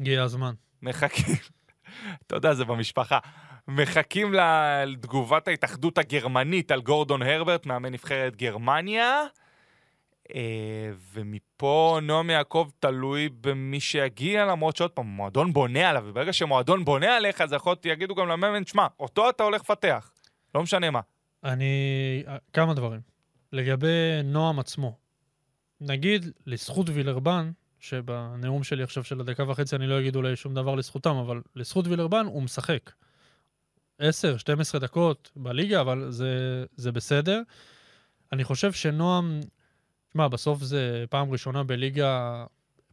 Speaker 4: הגיע הזמן.
Speaker 3: מחכים, אתה יודע, זה במשפחה. מחכים לתגובת ההתאחדות הגרמנית על גורדון הרברט, מאמן נבחרת גרמניה. אה, ומפה נועם יעקב תלוי במי שיגיע, למרות שעוד פעם, מועדון בונה עליו, וברגע שמועדון בונה עליך, אז יכול להיות, יגידו גם למאמן, שמע, אותו אתה הולך לפתח, לא משנה מה.
Speaker 4: אני... כמה דברים. לגבי נועם עצמו, נגיד, לזכות וילרבן, שבנאום שלי עכשיו של הדקה וחצי אני לא אגיד אולי שום דבר לזכותם, אבל לזכות וילרבן הוא משחק. 10-12 דקות בליגה, אבל זה, זה בסדר. אני חושב שנועם, תשמע, בסוף זה פעם ראשונה בליגה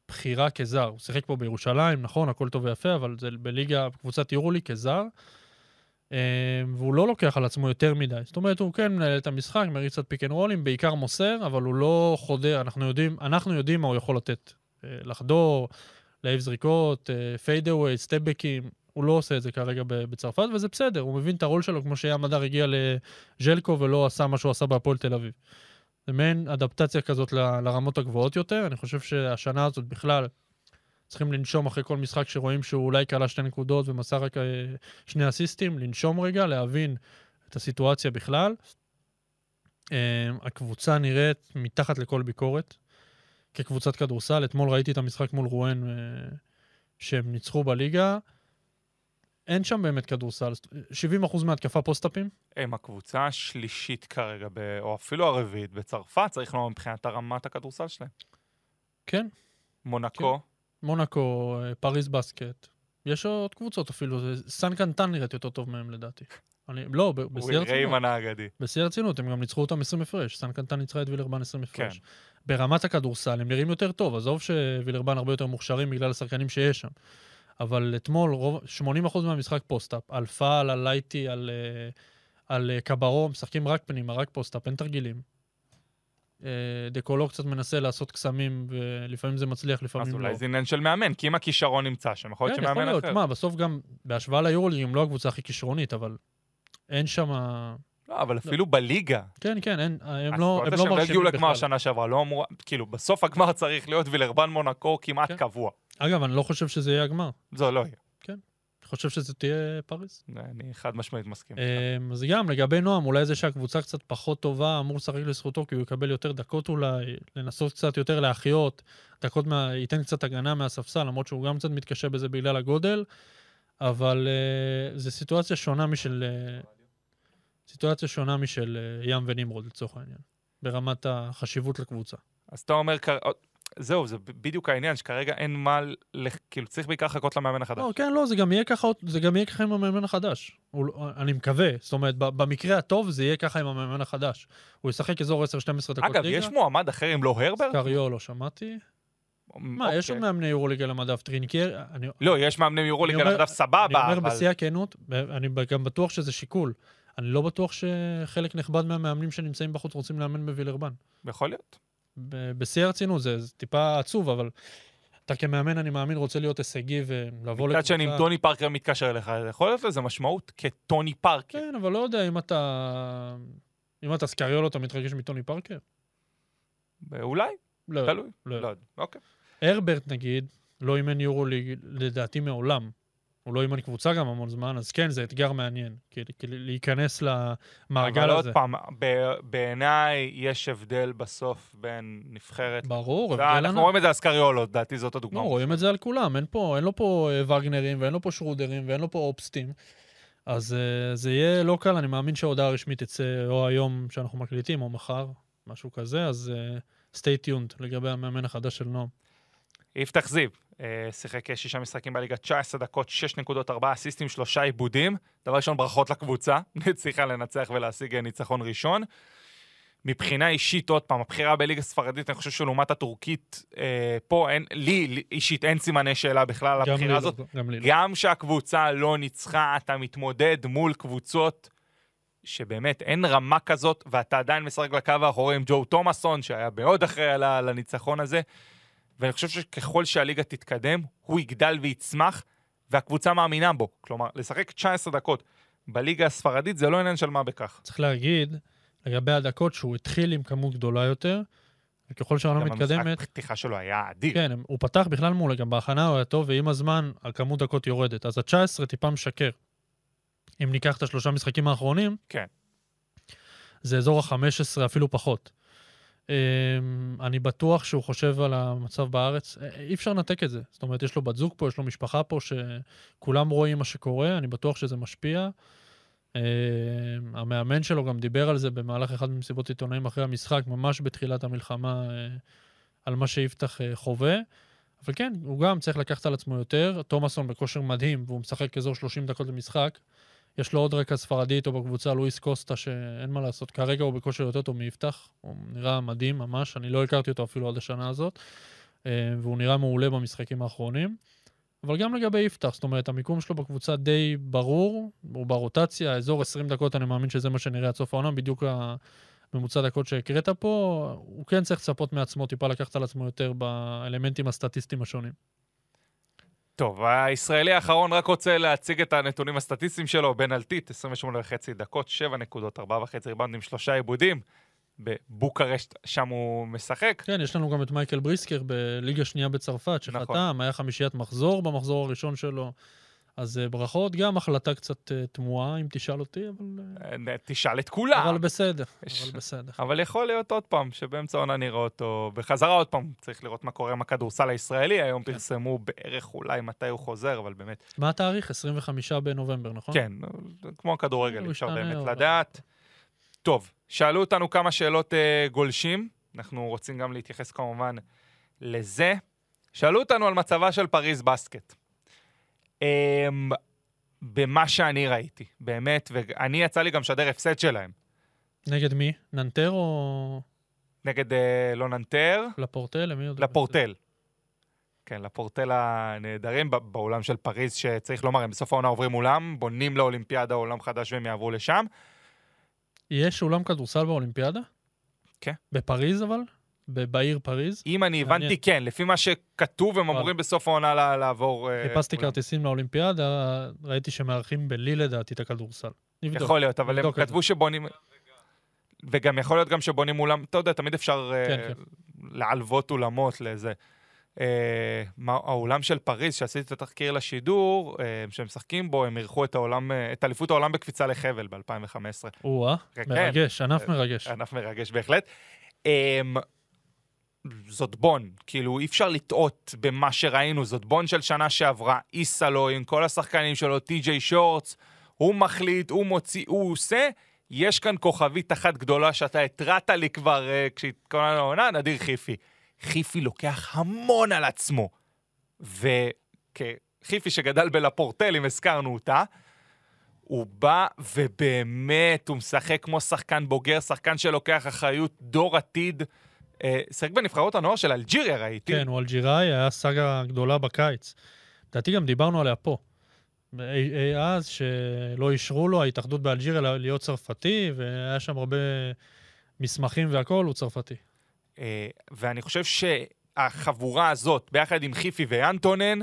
Speaker 4: בכירה כזר. הוא שיחק פה בירושלים, נכון, הכל טוב ויפה, אבל זה בליגה, קבוצת יורוליג כזר. אה, והוא לא לוקח על עצמו יותר מדי. זאת אומרת, הוא כן מנהל את המשחק, מריץ קצת pick and roll ים, בעיקר מוסר, אבל הוא לא חודר, אנחנו יודעים, אנחנו יודעים מה הוא יכול לתת. אה, לחדור, להעיף זריקות, fade away, step back ים, הוא לא עושה את זה כרגע בצרפת, וזה בסדר, הוא מבין את הרול שלו, כמו שים מדר הגיע לז'לקו ולא עשה מה שהוא עשה בהפועל תל אביב. זה מעין אדפטציה כזאת ל, לרמות הגבוהות יותר. אני חושב שהשנה הזאת בכלל צריכים לנשום אחרי כל משחק שרואים שהוא אולי קלה שתי נקודות ומסר רק אה, שני אסיסטים, לנשום רגע, להבין את הסיטואציה בכלל. אה, הקבוצה נראית מתחת לכל ביקורת כקבוצת כדורסל. אתמול ראיתי את המשחק מול רואן אה, שהם ניצחו בליגה. אין שם באמת כדורסל. 70% מהתקפה פוסט-אפים.
Speaker 3: הם הקבוצה השלישית כרגע, ב... או אפילו הרביעית בצרפת, צריך לומר מבחינת הרמת הכדורסל שלהם.
Speaker 4: כן.
Speaker 3: מונקו.
Speaker 4: כן. מונקו, אה, פריז בסקט. יש עוד קבוצות אפילו, סן קנטן נראית יותר טוב מהם לדעתי. (laughs) אני, לא, בשיא
Speaker 3: הרצינות. ריימן האגדי.
Speaker 4: בשיא הרצינות, הם גם ניצחו אותם 20 הפרש. סן קנטן ניצחה את וילרבן 20 הפרש. כן. ברמת הכדורסל הם נראים יותר טוב, עזוב שווילרבן הרבה יותר מוכשרים בגלל השחקנים שיש שם. אבל אתמול, רוב, 80% מהמשחק post-up, על פאל, על לייטי, על, אה, על אה, קבארו, משחקים רק פנימה, רק post-up, אין תרגילים. אה, דקולו קצת מנסה לעשות קסמים, ולפעמים זה מצליח, לפעמים לא.
Speaker 3: אז אולי זה עניין של מאמן, כי אם הכישרון נמצא שם, יכול להיות כן, שמאמן אחר.
Speaker 4: מה, בסוף גם, בהשוואה ליורוליג, הם לא הקבוצה הכי כישרונית, אבל אין שם...
Speaker 3: לא, אבל אפילו בליגה.
Speaker 4: כן, כן, אין, הם לא, הם
Speaker 3: לא
Speaker 4: מרשימים בכלל.
Speaker 3: אז הגיעו לגמר שנה שעברה, לא אמור... כאילו, בסוף הגמר צריך להיות וילרבן מונקו כמעט כן. קבוע.
Speaker 4: אגב, אני לא חושב שזה יהיה הגמר.
Speaker 3: זה לא יהיה.
Speaker 4: כן. אני חושב שזה תהיה פריז.
Speaker 3: אני חד משמעית מסכים.
Speaker 4: אמ, אז גם, לגבי נועם, אולי זה שהקבוצה קצת פחות טובה, אמור לשחק לזכותו, כי הוא יקבל יותר דקות אולי, לנסות קצת יותר להחיות, דקות, מה... ייתן קצת הגנה מהספסל, למרות שהוא גם קצת מתקשה בזה בגלל הגודל, אבל uh, זו סיטואציה שונה משל... Uh, סיטואציה שונה משל uh, ים ונמרוד, לצורך העניין, ברמת החשיבות לקבוצה.
Speaker 3: אז אתה אומר, זהו, זה בדיוק העניין, שכרגע אין מה, כאילו צריך בעיקר לחכות למאמן החדש.
Speaker 4: לא, כן, לא, זה גם יהיה ככה, זה גם יהיה ככה עם המאמן החדש. הוא, לא, אני מקווה, זאת אומרת, במקרה הטוב זה יהיה ככה עם המאמן החדש. הוא ישחק אזור 10-12 דקות ליגה.
Speaker 3: אגב, יש מועמד אחר אם לא הרברט?
Speaker 4: קריו לא שמעתי. מה, יש עוד אוקיי. מאמני יורוליג על המדף, טרינקר...
Speaker 3: לא, יש מאמני יורוליג על המדף סבבה,
Speaker 4: אבל... אני אומר בשיא הכנות, אני גם בטוח שזה שיקול. אני לא בטוח שחלק נכבד מהמאמנים שנמצאים בחוץ רוצים לאמן בווילרבן.
Speaker 3: יכול להיות.
Speaker 4: בשיא הרצינות, זה, זה טיפה עצוב, אבל אתה כמאמן, אני מאמין, רוצה להיות הישגי ולבוא לקבוצה...
Speaker 3: מצד שני, אם טוני פארקר מתקשר אליך, יכול להיות לזה משמעות כטוני פארקר.
Speaker 4: כן, אבל לא יודע אם אתה... אם אתה סקריולו, אתה מתרגש מטוני פארקר?
Speaker 3: אולי,
Speaker 4: לא,
Speaker 3: תלוי. לא, לא, אוקיי.
Speaker 4: הרברט, נגיד, לא אימן יורו לדעתי מעולם. הוא לא אימן קבוצה גם המון זמן, אז כן, זה אתגר מעניין, כאילו, להיכנס למעגל
Speaker 3: אבל
Speaker 4: הזה.
Speaker 3: אבל עוד פעם, בעיניי יש הבדל בסוף בין נבחרת...
Speaker 4: ברור, הבדל.
Speaker 3: אנחנו רואים את זה על סקריולות, לדעתי זאת הדוגמה.
Speaker 4: לא, רואים את זה על כולם, אין, פה, אין לו פה אה, וגנרים, ואין לו פה שרודרים, ואין לו פה אופסטים. אז uh, זה יהיה לא קל, אני מאמין שההודעה הרשמית תצא או היום שאנחנו מקליטים, או מחר, משהו כזה, אז stay tuned לגבי המאמן החדש של נועם.
Speaker 3: יפתח זיו, אה, שיחק שישה משחקים בליגה, 19 דקות, 6 נקודות, 4 אסיסטים, 3 עיבודים. דבר ראשון, ברכות לקבוצה, (laughs) הצליחה לנצח ולהשיג ניצחון ראשון. מבחינה אישית, עוד פעם, הבחירה בליגה הספרדית, אני חושב שלעומת הטורקית, אה, פה אין, לי, אישית אין סימני שאלה בכלל על הבחירה לא, הזאת. לא,
Speaker 4: גם לי
Speaker 3: לא. גם שהקבוצה לא ניצחה, אתה מתמודד מול קבוצות שבאמת אין רמה כזאת, ואתה עדיין משחק לקו האחורי עם ג'ו תומאסון, שהיה מאוד אחראי לניצחון הזה. ואני חושב שככל שהליגה תתקדם, הוא יגדל ויצמח, והקבוצה מאמינה בו. כלומר, לשחק 19 דקות בליגה הספרדית זה לא עניין של מה בכך.
Speaker 4: צריך להגיד, לגבי הדקות, שהוא התחיל עם כמות גדולה יותר, וככל שהעונה
Speaker 3: גם
Speaker 4: מתקדמת,
Speaker 3: המשחק פתיחה שלו היה אדיר.
Speaker 4: כן, הוא פתח בכלל מעולה, גם בהכנה הוא היה טוב, ועם הזמן הכמות דקות יורדת. אז ה-19 טיפה משקר. אם ניקח את השלושה משחקים האחרונים,
Speaker 3: כן.
Speaker 4: זה אזור ה-15, אפילו פחות. אמ, אני בטוח שהוא חושב על המצב בארץ. אה, אי אפשר לנתק את זה. זאת אומרת, יש לו בת זוג פה, יש לו משפחה פה, שכולם רואים מה שקורה, אני בטוח שזה משפיע. אמ, המאמן שלו גם דיבר על זה במהלך אחד ממסיבות עיתונאים אחרי המשחק, ממש בתחילת המלחמה, אה, על מה שיפתח אה, חווה. אבל כן, הוא גם צריך לקחת על עצמו יותר. תומאסון בכושר מדהים, והוא משחק אזור 30 דקות למשחק. יש לו עוד רקע ספרדי איתו בקבוצה, לואיס קוסטה, שאין מה לעשות. כרגע הוא בכושר יותר טוב מיפתח. הוא נראה מדהים ממש, אני לא הכרתי אותו אפילו עד השנה הזאת. אה, והוא נראה מעולה במשחקים האחרונים. אבל גם לגבי יפתח, זאת אומרת, המיקום שלו בקבוצה די ברור, הוא ברוטציה, אזור 20 דקות, אני מאמין שזה מה שנראה עד סוף העונה, בדיוק הממוצע דקות שהקראת פה. הוא כן צריך לצפות מעצמו, טיפה לקחת על עצמו יותר באלמנטים הסטטיסטיים השונים.
Speaker 3: טוב, הישראלי האחרון רק רוצה להציג את הנתונים הסטטיסטיים שלו, בן אלטית, 28 וחצי דקות, 7 נקודות, 4 וחצי ריבנדים, 3 עיבודים. בבוקרשט, שם הוא משחק.
Speaker 4: כן, יש לנו גם את מייקל בריסקר בליגה שנייה בצרפת,
Speaker 3: נכון.
Speaker 4: שחתם, היה חמישיית מחזור במחזור הראשון שלו. אז אה, ברכות, גם החלטה קצת אה, תמוהה, אם תשאל אותי, אבל, אה,
Speaker 3: תשאל את כולם.
Speaker 4: אבל בסדר,
Speaker 3: יש- (laughs)
Speaker 4: אבל בסדר.
Speaker 3: אבל יכול להיות עוד פעם, שבאמצע העונה נראה אותו בחזרה עוד פעם. צריך לראות מה קורה עם הכדורסל הישראלי. היום
Speaker 4: כן.
Speaker 3: פרסמו בערך אולי מתי הוא חוזר, אבל באמת,
Speaker 4: מה התאריך? 25 בנובמבר, נכון?
Speaker 3: כן, כמו הכדורגל, אי אפשר באמת
Speaker 4: אבל-
Speaker 3: לדעת. טוב, שאלו אותנו כמה שאלות אה, גולשים. אנחנו רוצים גם להתייחס כמובן לזה. שאלו אותנו על מצבה של פריז בסקט. אמ, במה שאני ראיתי, באמת, ואני יצא לי גם לשדר הפסד שלהם.
Speaker 4: נגד מי? ננטר או
Speaker 3: נגד אה, לא ננטר,
Speaker 4: לפורטל? למי עוד?
Speaker 3: לפורטל. כן, לפורטל הנהדרים באולם של פריז, שצריך לומר, הם בסוף העונה עוברים אולם, בונים לאולימפיאדה עולם חדש והם יעברו לשם.
Speaker 4: יש אולם כדורסל באולימפיאדה?
Speaker 3: כן.
Speaker 4: בפריז אבל? בעיר פריז?
Speaker 3: אם אני. הבנתי, כן, לפי מה שכתוב, הם. אמורים בסוף העונה לעבור... אה,
Speaker 4: חיפשתי. כרטיסים לאולימפיאדה, ראיתי שמארחים בלי לדעתי את הכדורסל. נבדוק.
Speaker 3: יכול להיות, אבל הם. כתבו שבונים... וגם יכול להיות גם שבונים אולם, אתה יודע, תמיד אפשר אה,
Speaker 4: כן, כן.
Speaker 3: להלוות אולמות לזה. אה, האולם של פריז, שעשיתי את התחקיר לשידור, שהם משחקים בו, הם אירחו את העולם, את אליפות העולם בקפיצה לחבל ב-2015.
Speaker 4: או-אה. מרגש, ענף מרגש.
Speaker 3: ענף מרגש בהחלט. זאת בון, כאילו אי אפשר לטעות במה שראינו, זאת בון של שנה שעברה, איסלו עם כל השחקנים שלו, טי.ג'יי שורטס, הוא מחליט, הוא מוציא, הוא עושה. יש כאן כוכבית אחת גדולה שאתה התרעת לי כבר uh, כשהתכוננו לעונה, נדיר חיפי. חיפי לוקח המון על עצמו. וכחיפי שגדל בלפורטל, אם הזכרנו אותה, הוא בא ובאמת, הוא משחק כמו שחקן בוגר, שחקן שלוקח אחריות, דור עתיד. אה, שיחק בנבחרות הנוער של אלג'יריה, ראיתי.
Speaker 4: כן, הוא אלג'יראי, היה סאגה גדולה בקיץ. לדעתי גם דיברנו עליה פה. אי- אי אז, שלא אישרו לו, ההתאחדות באלג'יריה להיות צרפתי, והיה שם הרבה מסמכים והכול, הוא צרפתי.
Speaker 3: אה, ואני חושב שהחבורה הזאת, ביחד עם חיפי ואנטונן,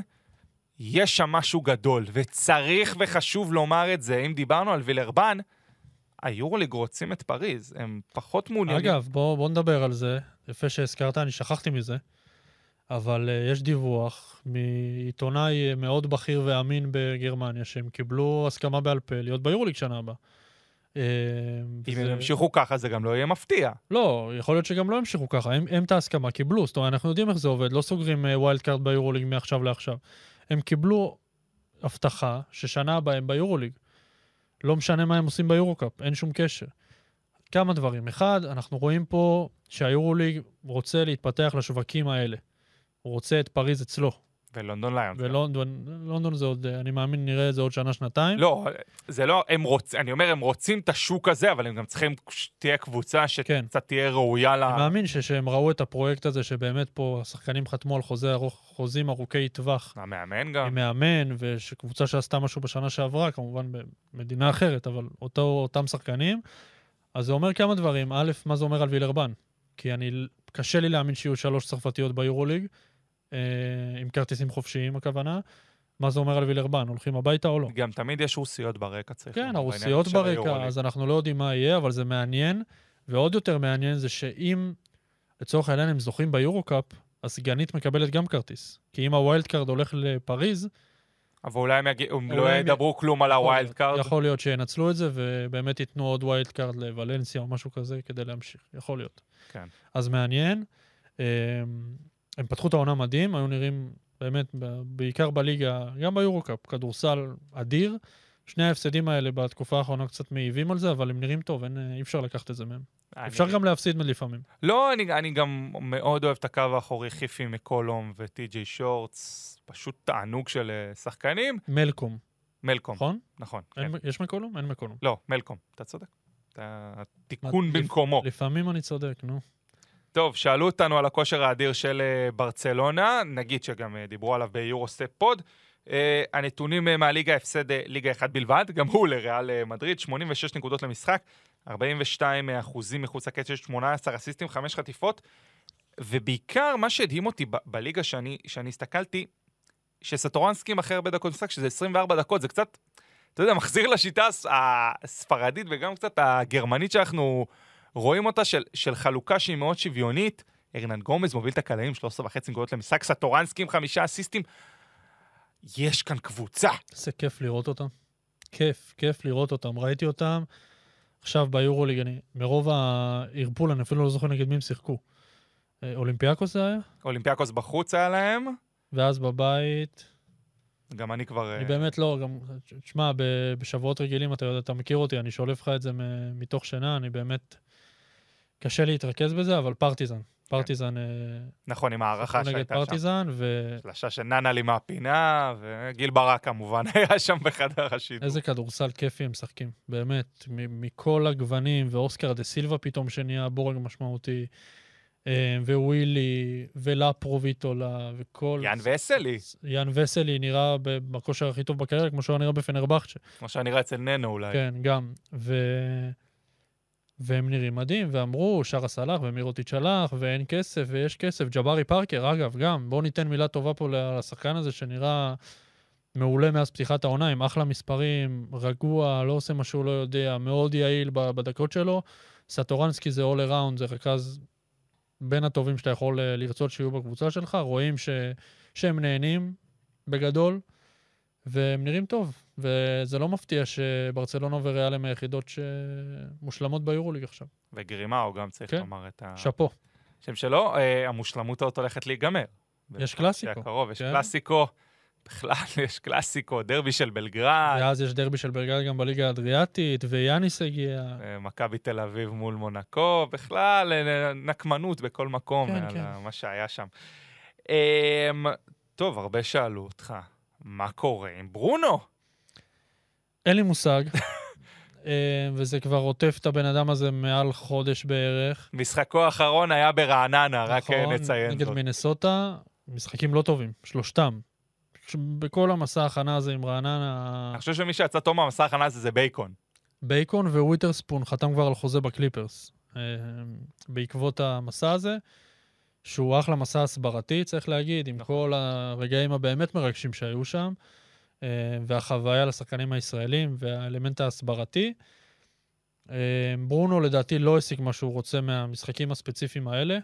Speaker 3: יש שם משהו גדול, וצריך וחשוב לומר את זה. אם דיברנו על וילרבן, היורוליג רוצים את פריז, הם פחות מעוניינים.
Speaker 4: אגב, בוא, בוא נדבר על זה. יפה שהזכרת, אני שכחתי מזה. אבל uh, יש דיווח מעיתונאי אה, מאוד בכיר ואמין בגרמניה, שהם קיבלו הסכמה בעל פה להיות ביורוליג שנה הבאה. אה,
Speaker 3: אם הם ימשיכו ככה, זה גם לא יהיה מפתיע.
Speaker 4: לא, יכול להיות שגם לא המשיכו ככה. הם, הם את ההסכמה קיבלו, זאת אומרת, אנחנו יודעים איך זה עובד, לא סוגרים אה, wild card ביורוליג מעכשיו לעכשיו. הם קיבלו הבטחה ששנה הבאה הם ביורוליג. לא משנה מה הם עושים ביורוקאפ, אין שום קשר. כמה דברים. אחד, אנחנו רואים פה שהיורוליג רוצה להתפתח לשווקים האלה. הוא רוצה את פריז אצלו.
Speaker 3: ולונדון ליונס.
Speaker 4: ולונדון לונדון זה עוד, אני מאמין, נראה את זה עוד שנה-שנתיים.
Speaker 3: לא, זה לא, הם רוצים, אני אומר, הם רוצים את השוק הזה, אבל הם גם צריכים שתהיה קבוצה
Speaker 4: כן.
Speaker 3: שקצת תהיה ראויה ל...
Speaker 4: אני מאמין שכשהם ראו את הפרויקט הזה, שבאמת פה השחקנים חתמו על חוזה ארוך, חוזים ארוכי טווח
Speaker 3: המאמן גם.
Speaker 4: עם מאמן, ושקבוצה שעשתה משהו בשנה שעברה, כמובן במדינה אחרת, אבל אותו, אותם שחקנים, אז זה אומר כמה דברים. א', מה זה אומר על וילרבן? כי אני, קשה לי להאמין שיהיו שלוש צרפתיות ביורוליג, אה, עם כרטיסים חופשיים, הכוונה. מה זה אומר על וילרבן? הולכים הביתה או לא?
Speaker 3: גם תמיד יש רוסיות ברקע, צריך
Speaker 4: כן, הרוסיות ברקע. אז אנחנו לא יודעים מה יהיה, אבל זה מעניין. ועוד יותר מעניין זה שאם, לצורך העניין, הם זוכים ביורו-קאפ, הסגנית מקבלת גם כרטיס. כי אם ה wild card הולך לפריז,
Speaker 3: אבל אולי הם יגיעו, הם לא
Speaker 4: הם י-
Speaker 3: ידברו כלום על ה
Speaker 4: wild
Speaker 3: card.
Speaker 4: יכול להיות שינצלו את זה, ובאמת ייתנו עוד wild card לוולנסיה או משהו כזה כדי להמשיך. יכול להיות.
Speaker 3: כן.
Speaker 4: אז מעניין. אמ, הם פתחו את העונה מדהים, היו נראים באמת, בעיקר בליגה, גם ביורו-קאפ, כדורסל אדיר. שני ההפסדים האלה בתקופה האחרונה קצת מעיבים על זה, אבל הם נראים טוב, אין, אי אפשר לקחת את זה מהם.
Speaker 3: אני-
Speaker 4: אפשר גם להפסיד לפעמים.
Speaker 3: לא, אני, אני גם מאוד אוהב את הקו האחורי, חיפי מקולום וטי.ג'יי שורטס, פשוט תענוג של אה, שחקנים.
Speaker 4: מלקום,
Speaker 3: מלקום,
Speaker 4: נכון?
Speaker 3: נכון. כן.
Speaker 4: אין, יש מקולום? אין מקולום.
Speaker 3: לא, מלקום, אתה צודק. אתה- התיקון
Speaker 4: לפ-
Speaker 3: במקומו.
Speaker 4: לפעמים אני צודק, נו.
Speaker 3: טוב, שאלו אותנו על הכושר האדיר של אה, ברצלונה, נגיד שגם אה, דיברו עליו ביורוסטפ פוד. אה, הנתונים אה, מהליגה הפסד אה, ליגה אחד בלבד, גם הוא לריאל מדריד, 86 נקודות למשחק, 42 אחוזים מחוץ לקצב, 18 אסיסטים, 5 חטיפות, ובעיקר מה שהדהים אותי בליגה שאני, שאני הסתכלתי, שסטורנסקי הכי הרבה דקות משחק, שזה 24 דקות, זה קצת, אתה יודע, מחזיר לשיטה הס- הספרדית וגם קצת הגרמנית שאנחנו רואים אותה, של, של חלוקה שהיא מאוד שוויונית. ארנן גומז מוביל את הקלעים, 13 וחצי נקודות למשחק, סטורנסקי עם חמישה אסיסטים. יש כאן קבוצה.
Speaker 4: איזה כיף לראות אותם. כיף, כיף לראות אותם. ראיתי אותם עכשיו ביורוליג, אני, מרוב הערפול, אני אפילו לא זוכר נגד מי הם שיחקו. אה, אולימפיאקוס זה היה?
Speaker 3: אולימפיאקוס בחוץ היה להם,
Speaker 4: ואז בבית,
Speaker 3: גם אני כבר...
Speaker 4: אני
Speaker 3: אה,
Speaker 4: באמת לא, גם, תשמע, בשבועות רגילים, אתה יודע, אתה מכיר אותי, אני שולף לך את זה מתוך שינה, אני באמת, קשה להתרכז בזה, אבל פרטיזן. פרטיזן, אה,
Speaker 3: נכון, עם
Speaker 4: ההארכה נגד
Speaker 3: שהייתה שם.
Speaker 4: פרטיזן, ואיזה
Speaker 3: שלשה של ננלי מהפינה, וגיל ברק כמובן (laughs) היה שם בחדר השידור.
Speaker 4: כדורסל כיפי הם משחקים, באמת, מכל הגוונים, ואוסקר דה סילבה פתאום שנהיה בורג משמעותי, אה, ווילי, ולפרוביטולה, וכל...
Speaker 3: יאן וסלי,
Speaker 4: יאן וסלי נראה בכושר הכי טוב בקריירה, כמו שהוא נראה בפנרבכצ'ה.
Speaker 3: כמו שאני רואה אצל ננו אולי.
Speaker 4: כן, גם. ו... והם נראים מדהים, ואמרו, שרה סלאח ומירוטיץ' הלך, ואין כסף, ויש כסף. ג'בארי פארקר, אגב, גם, בואו ניתן מילה טובה פה לשחקן הזה, שנראה מעולה מאז פתיחת העונה, עם אחלה מספרים, רגוע, לא עושה מה שהוא לא יודע, מאוד יעיל בדקות שלו. סטורנסקי זה all around, זה רכז בין הטובים שאתה יכול אה, לרצות שיהיו בקבוצה שלך. רואים ש... שהם נהנים בגדול, והם נראים טוב. וזה לא מפתיע שברצלונה וריאל הם היחידות שמושלמות ביורוליג עכשיו.
Speaker 3: וגרימאו גם צריך
Speaker 4: כן.
Speaker 3: לומר את
Speaker 4: שאפו.
Speaker 3: השם שלו. אה, המושלמות הזאת הולכת להיגמר.
Speaker 4: יש קלאסיקו.
Speaker 3: הקרוב, יש
Speaker 4: כן.
Speaker 3: קלאסיקו. בכלל, (laughs) יש קלאסיקו, דרבי של בלגרד,
Speaker 4: ואז יש דרבי של בלגרד גם בליגה האדריאטית, ויאניס הגיע.
Speaker 3: אה, מכבי תל אביב מול מונקו, בכלל אה, נקמנות בכל מקום
Speaker 4: כן,
Speaker 3: על
Speaker 4: כן.
Speaker 3: ה- מה שהיה שם. אמ, טוב, הרבה שאלו אותך, מה קורה עם ברונו?
Speaker 4: אין לי מושג. (laughs) אה, וזה כבר עוטף את הבן אדם הזה מעל חודש בערך.
Speaker 3: משחקו האחרון היה ברעננה, רק אה,
Speaker 4: נכון?
Speaker 3: נציין
Speaker 4: נגד
Speaker 3: זאת.
Speaker 4: מינסוטה, משחקים לא טובים, שלושתם. בכל המסע ההכנה הזה עם רעננה,
Speaker 3: אני חושב שמי שיצא טוב מהמסע ההכנה הזה זה בייקון.
Speaker 4: בייקון וויטרספון חתם כבר על חוזה בקליפרס אה, בעקבות המסע הזה, שהוא אחלה מסע הסברתי, צריך להגיד, עם
Speaker 3: נכון.
Speaker 4: כל הרגעים הבאמת מרגשים שהיו שם, אה, והחוויה לשחקנים הישראלים והאלמנט ההסברתי. אה, ברונו לדעתי לא השיג מה שהוא רוצה מהמשחקים הספציפיים האלה,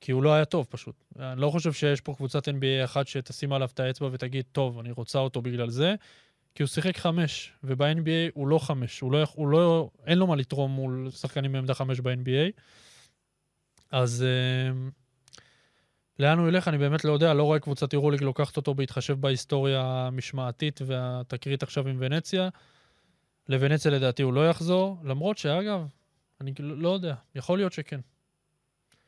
Speaker 4: כי הוא לא היה טוב פשוט. אני לא חושב שיש פה קבוצת NBA אחת שתשים עליו את האצבע ותגיד, טוב, אני רוצה אותו בגלל זה, כי הוא שיחק חמש, וב-NBA הוא לא חמש, הוא לא, הוא לא, אין לו מה לתרום מול שחקנים בעמדה חמש ב-NBA. אז אה, לאן הוא ילך, אני באמת לא יודע, לא רואה קבוצת יורוליג לוקחת אותו בהתחשב בהיסטוריה המשמעתית והתקרית עכשיו עם ונציה. לוונציה לדעתי הוא לא יחזור, למרות שאגב, אני לא לא יודע, יכול להיות שכן.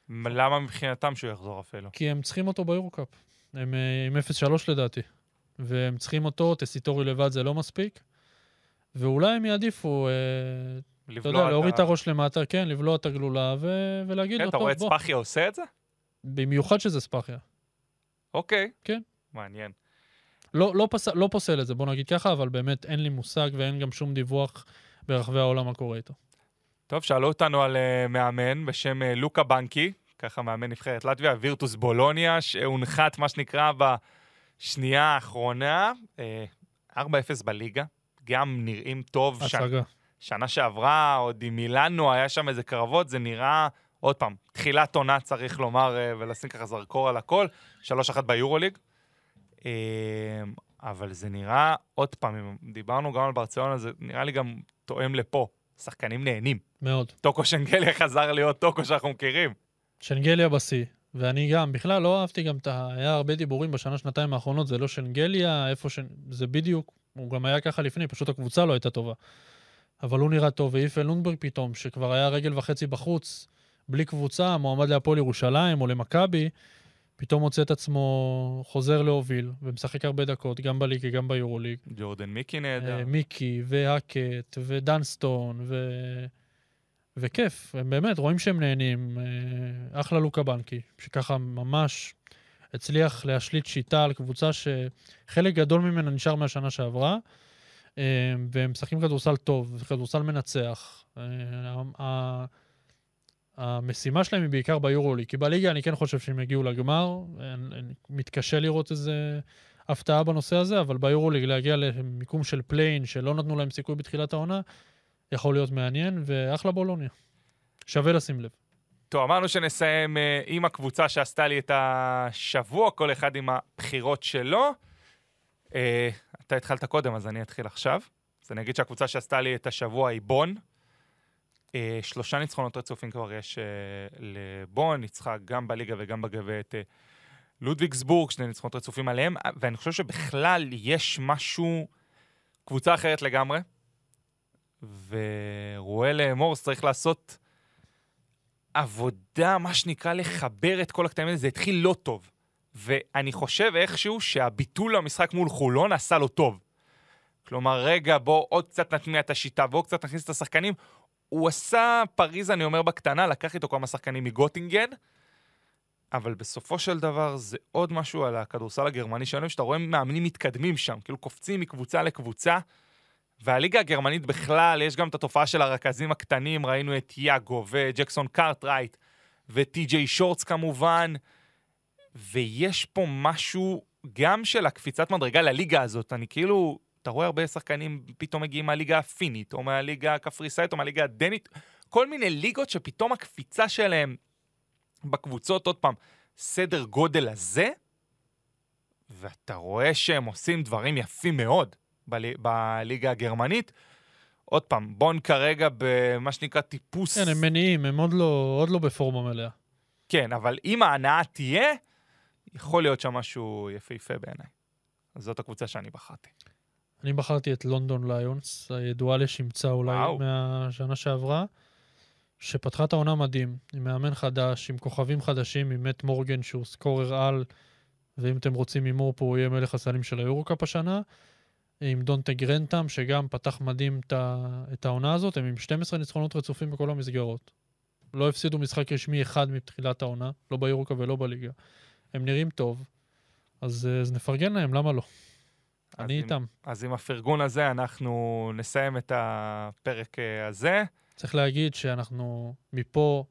Speaker 3: למה מבחינתם שהוא יחזור אפילו?
Speaker 4: כי הם צריכים אותו ביורוקאפ. הם אה, עם 0-3 לדעתי. והם צריכים אותו, טסיטורי לבד זה לא מספיק. ואולי הם יעדיפו, אה, אתה יודע, להוריד את הראש למטה, כן, לבלוע את הגלולה ו... ולהגיד
Speaker 3: כן,
Speaker 4: לו,
Speaker 3: אתה
Speaker 4: טוב,
Speaker 3: רואה את
Speaker 4: בוא.
Speaker 3: ספחיה עושה את זה?
Speaker 4: במיוחד שזה ספאחיה.
Speaker 3: אוקיי.
Speaker 4: כן.
Speaker 3: מעניין.
Speaker 4: לא, לא, פס... לא פוסל את זה, בוא נגיד ככה, אבל באמת אין לי מושג ואין גם שום דיווח ברחבי העולם מה קורה איתו.
Speaker 3: טוב, שאלו אותנו על uh, מאמן בשם uh, לוקה בנקי, ככה מאמן נבחרת לטביה, וירטוס בולוניה, שהונחת, מה שנקרא, בשנייה האחרונה. אה, 4-0 בליגה, גם נראים טוב. ש-
Speaker 4: הצגה.
Speaker 3: שנה שעברה, עוד עם מילאנו, היה שם איזה קרבות, זה נראה, עוד פעם, תחילת עונה צריך לומר, אה, ולשים ככה זרקור על הכל, 3-1 ביורוליג. אה, אבל זה נראה, עוד פעם, אם דיברנו גם על ברצלונה, זה נראה לי גם תואם לפה. שחקנים נהנים.
Speaker 4: מאוד.
Speaker 3: טוקו שנגליה חזר להיות טוקו שאנחנו מכירים.
Speaker 4: שנגליה בשיא. ואני גם, בכלל לא אהבתי גם את ה... היה הרבה דיבורים בשנה, שנתיים האחרונות, זה לא שנגליה, איפה ש... זה בדיוק, הוא גם היה ככה לפני, פשוט הקבוצה לא הייתה טובה. אבל הוא נראה טוב, ואיפה לונדברג פתאום, שכבר היה רגל וחצי בחוץ, בלי קבוצה, מועמד להפועל ירושלים או למכבי, פתאום מוצא את עצמו חוזר להוביל, ומשחק הרבה דקות, גם בליגה, גם ביורוליג.
Speaker 3: ג'ורדן מיקי נהדר.
Speaker 4: אה, מיקי, והאקט, ודנסטון, ו... וכיף, הם באמת, רואים שהם נהנים. אה, אחלה לוקה בנקי, שככה ממש הצליח להשליט שיטה על קבוצה שחלק גדול ממנה נשאר מהשנה שעברה, אה, והם משחקים כדורסל טוב, כדורסל מנצח. המשימה שלהם היא בעיקר ביורוליג, כי בליגה אני כן חושב שהם יגיעו לגמר, אני, אני מתקשה לראות איזה הפתעה בנושא הזה, אבל ביורוליג להגיע למיקום של play-in, שלא נתנו להם סיכוי בתחילת העונה, יכול להיות מעניין, ואחלה בולוניה. שווה לשים לב.
Speaker 3: טוב, אמרנו שנסיים אה, עם הקבוצה שעשתה לי את השבוע, כל אחד עם הבחירות שלו. אה, אתה התחלת קודם, אז אני אתחיל עכשיו. אז אני אגיד שהקבוצה שעשתה לי את השבוע היא בון. Uh, שלושה ניצחונות רצופים כבר יש uh, לבון, ניצחה גם בליגה וגם בגביע את uh, לודוויגסבורג, שני ניצחונות רצופים עליהם, ואני חושב שבכלל יש משהו, קבוצה אחרת לגמרי, ורואל מורס צריך לעשות עבודה, מה שנקרא, לחבר את כל הקטעים האלה, זה התחיל לא טוב. ואני חושב איכשהו שהביטול למשחק מול חולון עשה לו טוב. כלומר, רגע, בוא עוד קצת נטמיע את השיטה, בוא קצת נכניס את השחקנים. הוא עשה פריז, אני אומר, בקטנה, לקח איתו כמה שחקנים מגוטינגן, אבל בסופו של דבר זה עוד משהו על הכדורסל הגרמני שלנו, שאתה רואה מאמנים מתקדמים שם, כאילו קופצים מקבוצה לקבוצה, והליגה הגרמנית בכלל, יש גם את התופעה של הרכזים הקטנים, ראינו את יאגו וג'קסון קארטרייט וטי.ג'יי שורטס כמובן, ויש פה משהו גם של הקפיצת מדרגה לליגה הזאת. אני כאילו, אתה רואה הרבה שחקנים פתאום מגיעים מהליגה הפינית, או מהליגה הקפריסאית, או מהליגה הדנית, כל מיני ליגות שפתאום הקפיצה שלהם בקבוצות, עוד פעם, סדר גודל הזה, ואתה רואה שהם עושים דברים יפים מאוד בל... בליגה הגרמנית. עוד פעם, בון כרגע במה שנקרא טיפוס...
Speaker 4: כן, הם מניעים, הם עוד לא, עוד לא בפורמה מלאה.
Speaker 3: כן, אבל אם ההנאה תהיה, יכול להיות שם משהו יפהפה בעיניי. זאת הקבוצה שאני בחרתי.
Speaker 4: אני בחרתי את לונדון ליונס, הידועה לשמצה אולי
Speaker 3: וואו.
Speaker 4: מהשנה שעברה, שפתחה את העונה מדהים, עם מאמן חדש, עם כוכבים חדשים, עם מת מורגן שהוא סקורר על, ואם אתם רוצים הימור פה הוא יהיה מלך הסלים של היורוקאפ השנה, עם דונטה גרנטם, שגם פתח מדהים את, העונה הזאת, הם עם 12 ניצחונות רצופים בכל המסגרות. לא הפסידו משחק רשמי אחד מתחילת העונה, לא ביורוקאפ ולא בליגה. הם נראים טוב, אז, אה, אז נפרגן להם, למה לא?
Speaker 3: אז
Speaker 4: אני
Speaker 3: עם-
Speaker 4: איתם.
Speaker 3: אז עם הפרגון הזה אנחנו נסיים את הפרק אה, הזה.
Speaker 4: צריך להגיד שאנחנו מפה,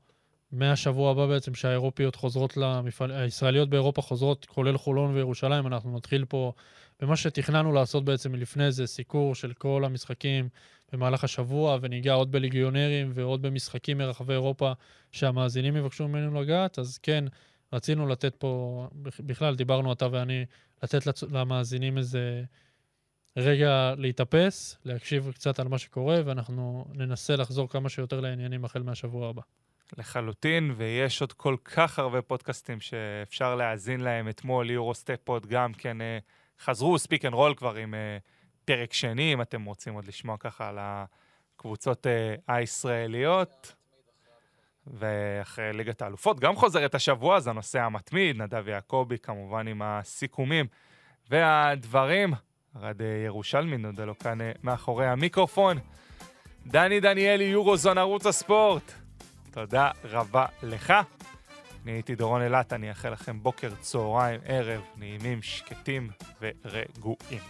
Speaker 4: מהשבוע הבא בעצם, שהאירופיות חוזרות למפעל... הישראליות באירופה חוזרות, כולל חולון וירושלים, אנחנו נתחיל פה במה שתכננו לעשות בעצם מלפני זה, סיקור של כל המשחקים במהלך השבוע, וניגע עוד בליגיונרים ועוד במשחקים מרחבי אירופה שהמאזינים יבקשו מאיתנו לגעת, אז כן, רצינו לתת פה, בכלל דיברנו אתה ואני, לתת לצ... למאזינים איזה רגע להתאפס, להקשיב קצת על מה שקורה, ואנחנו ננסה לחזור כמה שיותר לעניינים החל מהשבוע הבא.
Speaker 3: לחלוטין, ויש עוד כל כך הרבה פודקאסטים שאפשר להאזין להם. אתמול יורוסטפ-פוד גם כן אה, חזרו, ספיק אנד רול כבר עם אה, פרק שני, אם אתם רוצים עוד לשמוע ככה על הקבוצות אה, הישראליות. ואחרי ליגת האלופות גם חוזרת השבוע, אז הנושא המתמיד, נדב יעקבי כמובן עם הסיכומים והדברים. ארד אה, ירושלמי נודה לו כאן אה, מאחורי המיקרופון. דני דניאלי, יורוזון, ערוץ הספורט. תודה רבה לך. אני הייתי דורון אילת, אני אאחל לכם בוקר, צהריים, ערב, נעימים, שקטים ורגועים.